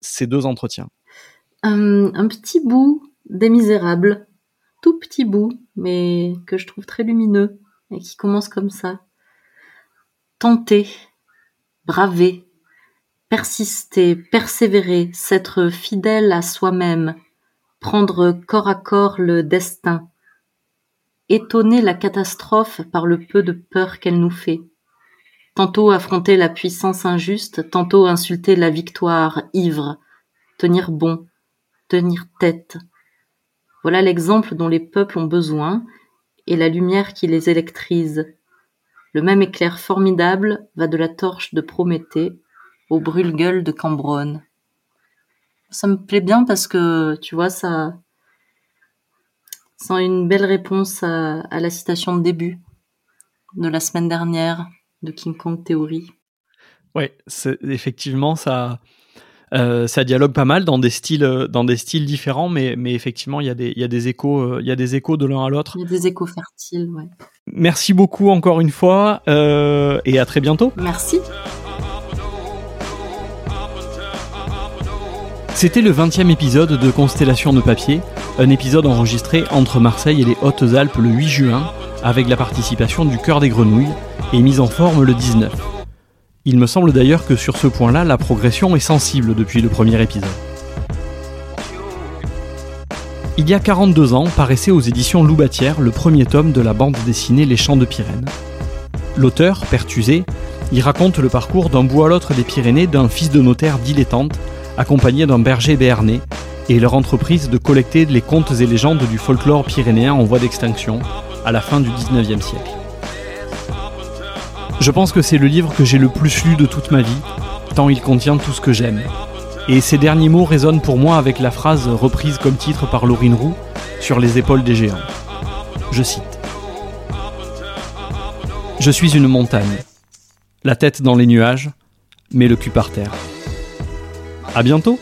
ces deux entretiens. un petit bout des Misérables, tout petit bout, mais que je trouve très lumineux et qui commence comme ça. Tenter, braver, persister, persévérer, s'être fidèle à soi-même, prendre corps à corps le destin, étonner la catastrophe par le peu de peur qu'elle nous fait, tantôt affronter la puissance injuste, tantôt insulter la victoire ivre, tenir bon, tenir tête. Voilà l'exemple dont les peuples ont besoin et la lumière qui les électrise. Le même éclair formidable va de la torche de Prométhée au brûle-gueule de Cambronne. Ça me plaît bien parce que, tu vois, ça sent une belle réponse à, la citation de début de la semaine dernière de King Kong Theory. Ouais, effectivement, ça, euh, ça dialogue pas mal dans des styles, dans des styles différents, mais, mais effectivement, il y, a des, il y a des échos, euh, il y a des échos de l'un à l'autre. Il y a des échos fertiles, ouais. Merci beaucoup encore une fois, euh, et à très bientôt. Merci. C'était le 20e épisode de Constellation de papier, un épisode enregistré entre Marseille et les Hautes-Alpes le 8 juin, avec la participation du Cœur des Grenouilles, et mise en forme le 19. Il me semble d'ailleurs que sur ce point-là, la progression est sensible depuis le premier épisode. Il y a 42 ans paraissait aux éditions Loubatière le premier tome de la bande dessinée Les Champs de Pyrène. L'auteur, Pertusé, y raconte le parcours d'un bout à l'autre des Pyrénées d'un fils de notaire dilettante accompagnés d'un berger béarnais, et leur entreprise de collecter les contes et légendes du folklore pyrénéen en voie d'extinction à la fin du 19e siècle. Je pense que c'est le livre que j'ai le plus lu de toute ma vie, tant il contient tout ce que j'aime. Et ces derniers mots résonnent pour moi avec la phrase reprise comme titre par Laurine Roux sur les épaules des géants. Je cite. Je suis une montagne, la tête dans les nuages, mais le cul par terre. À bientôt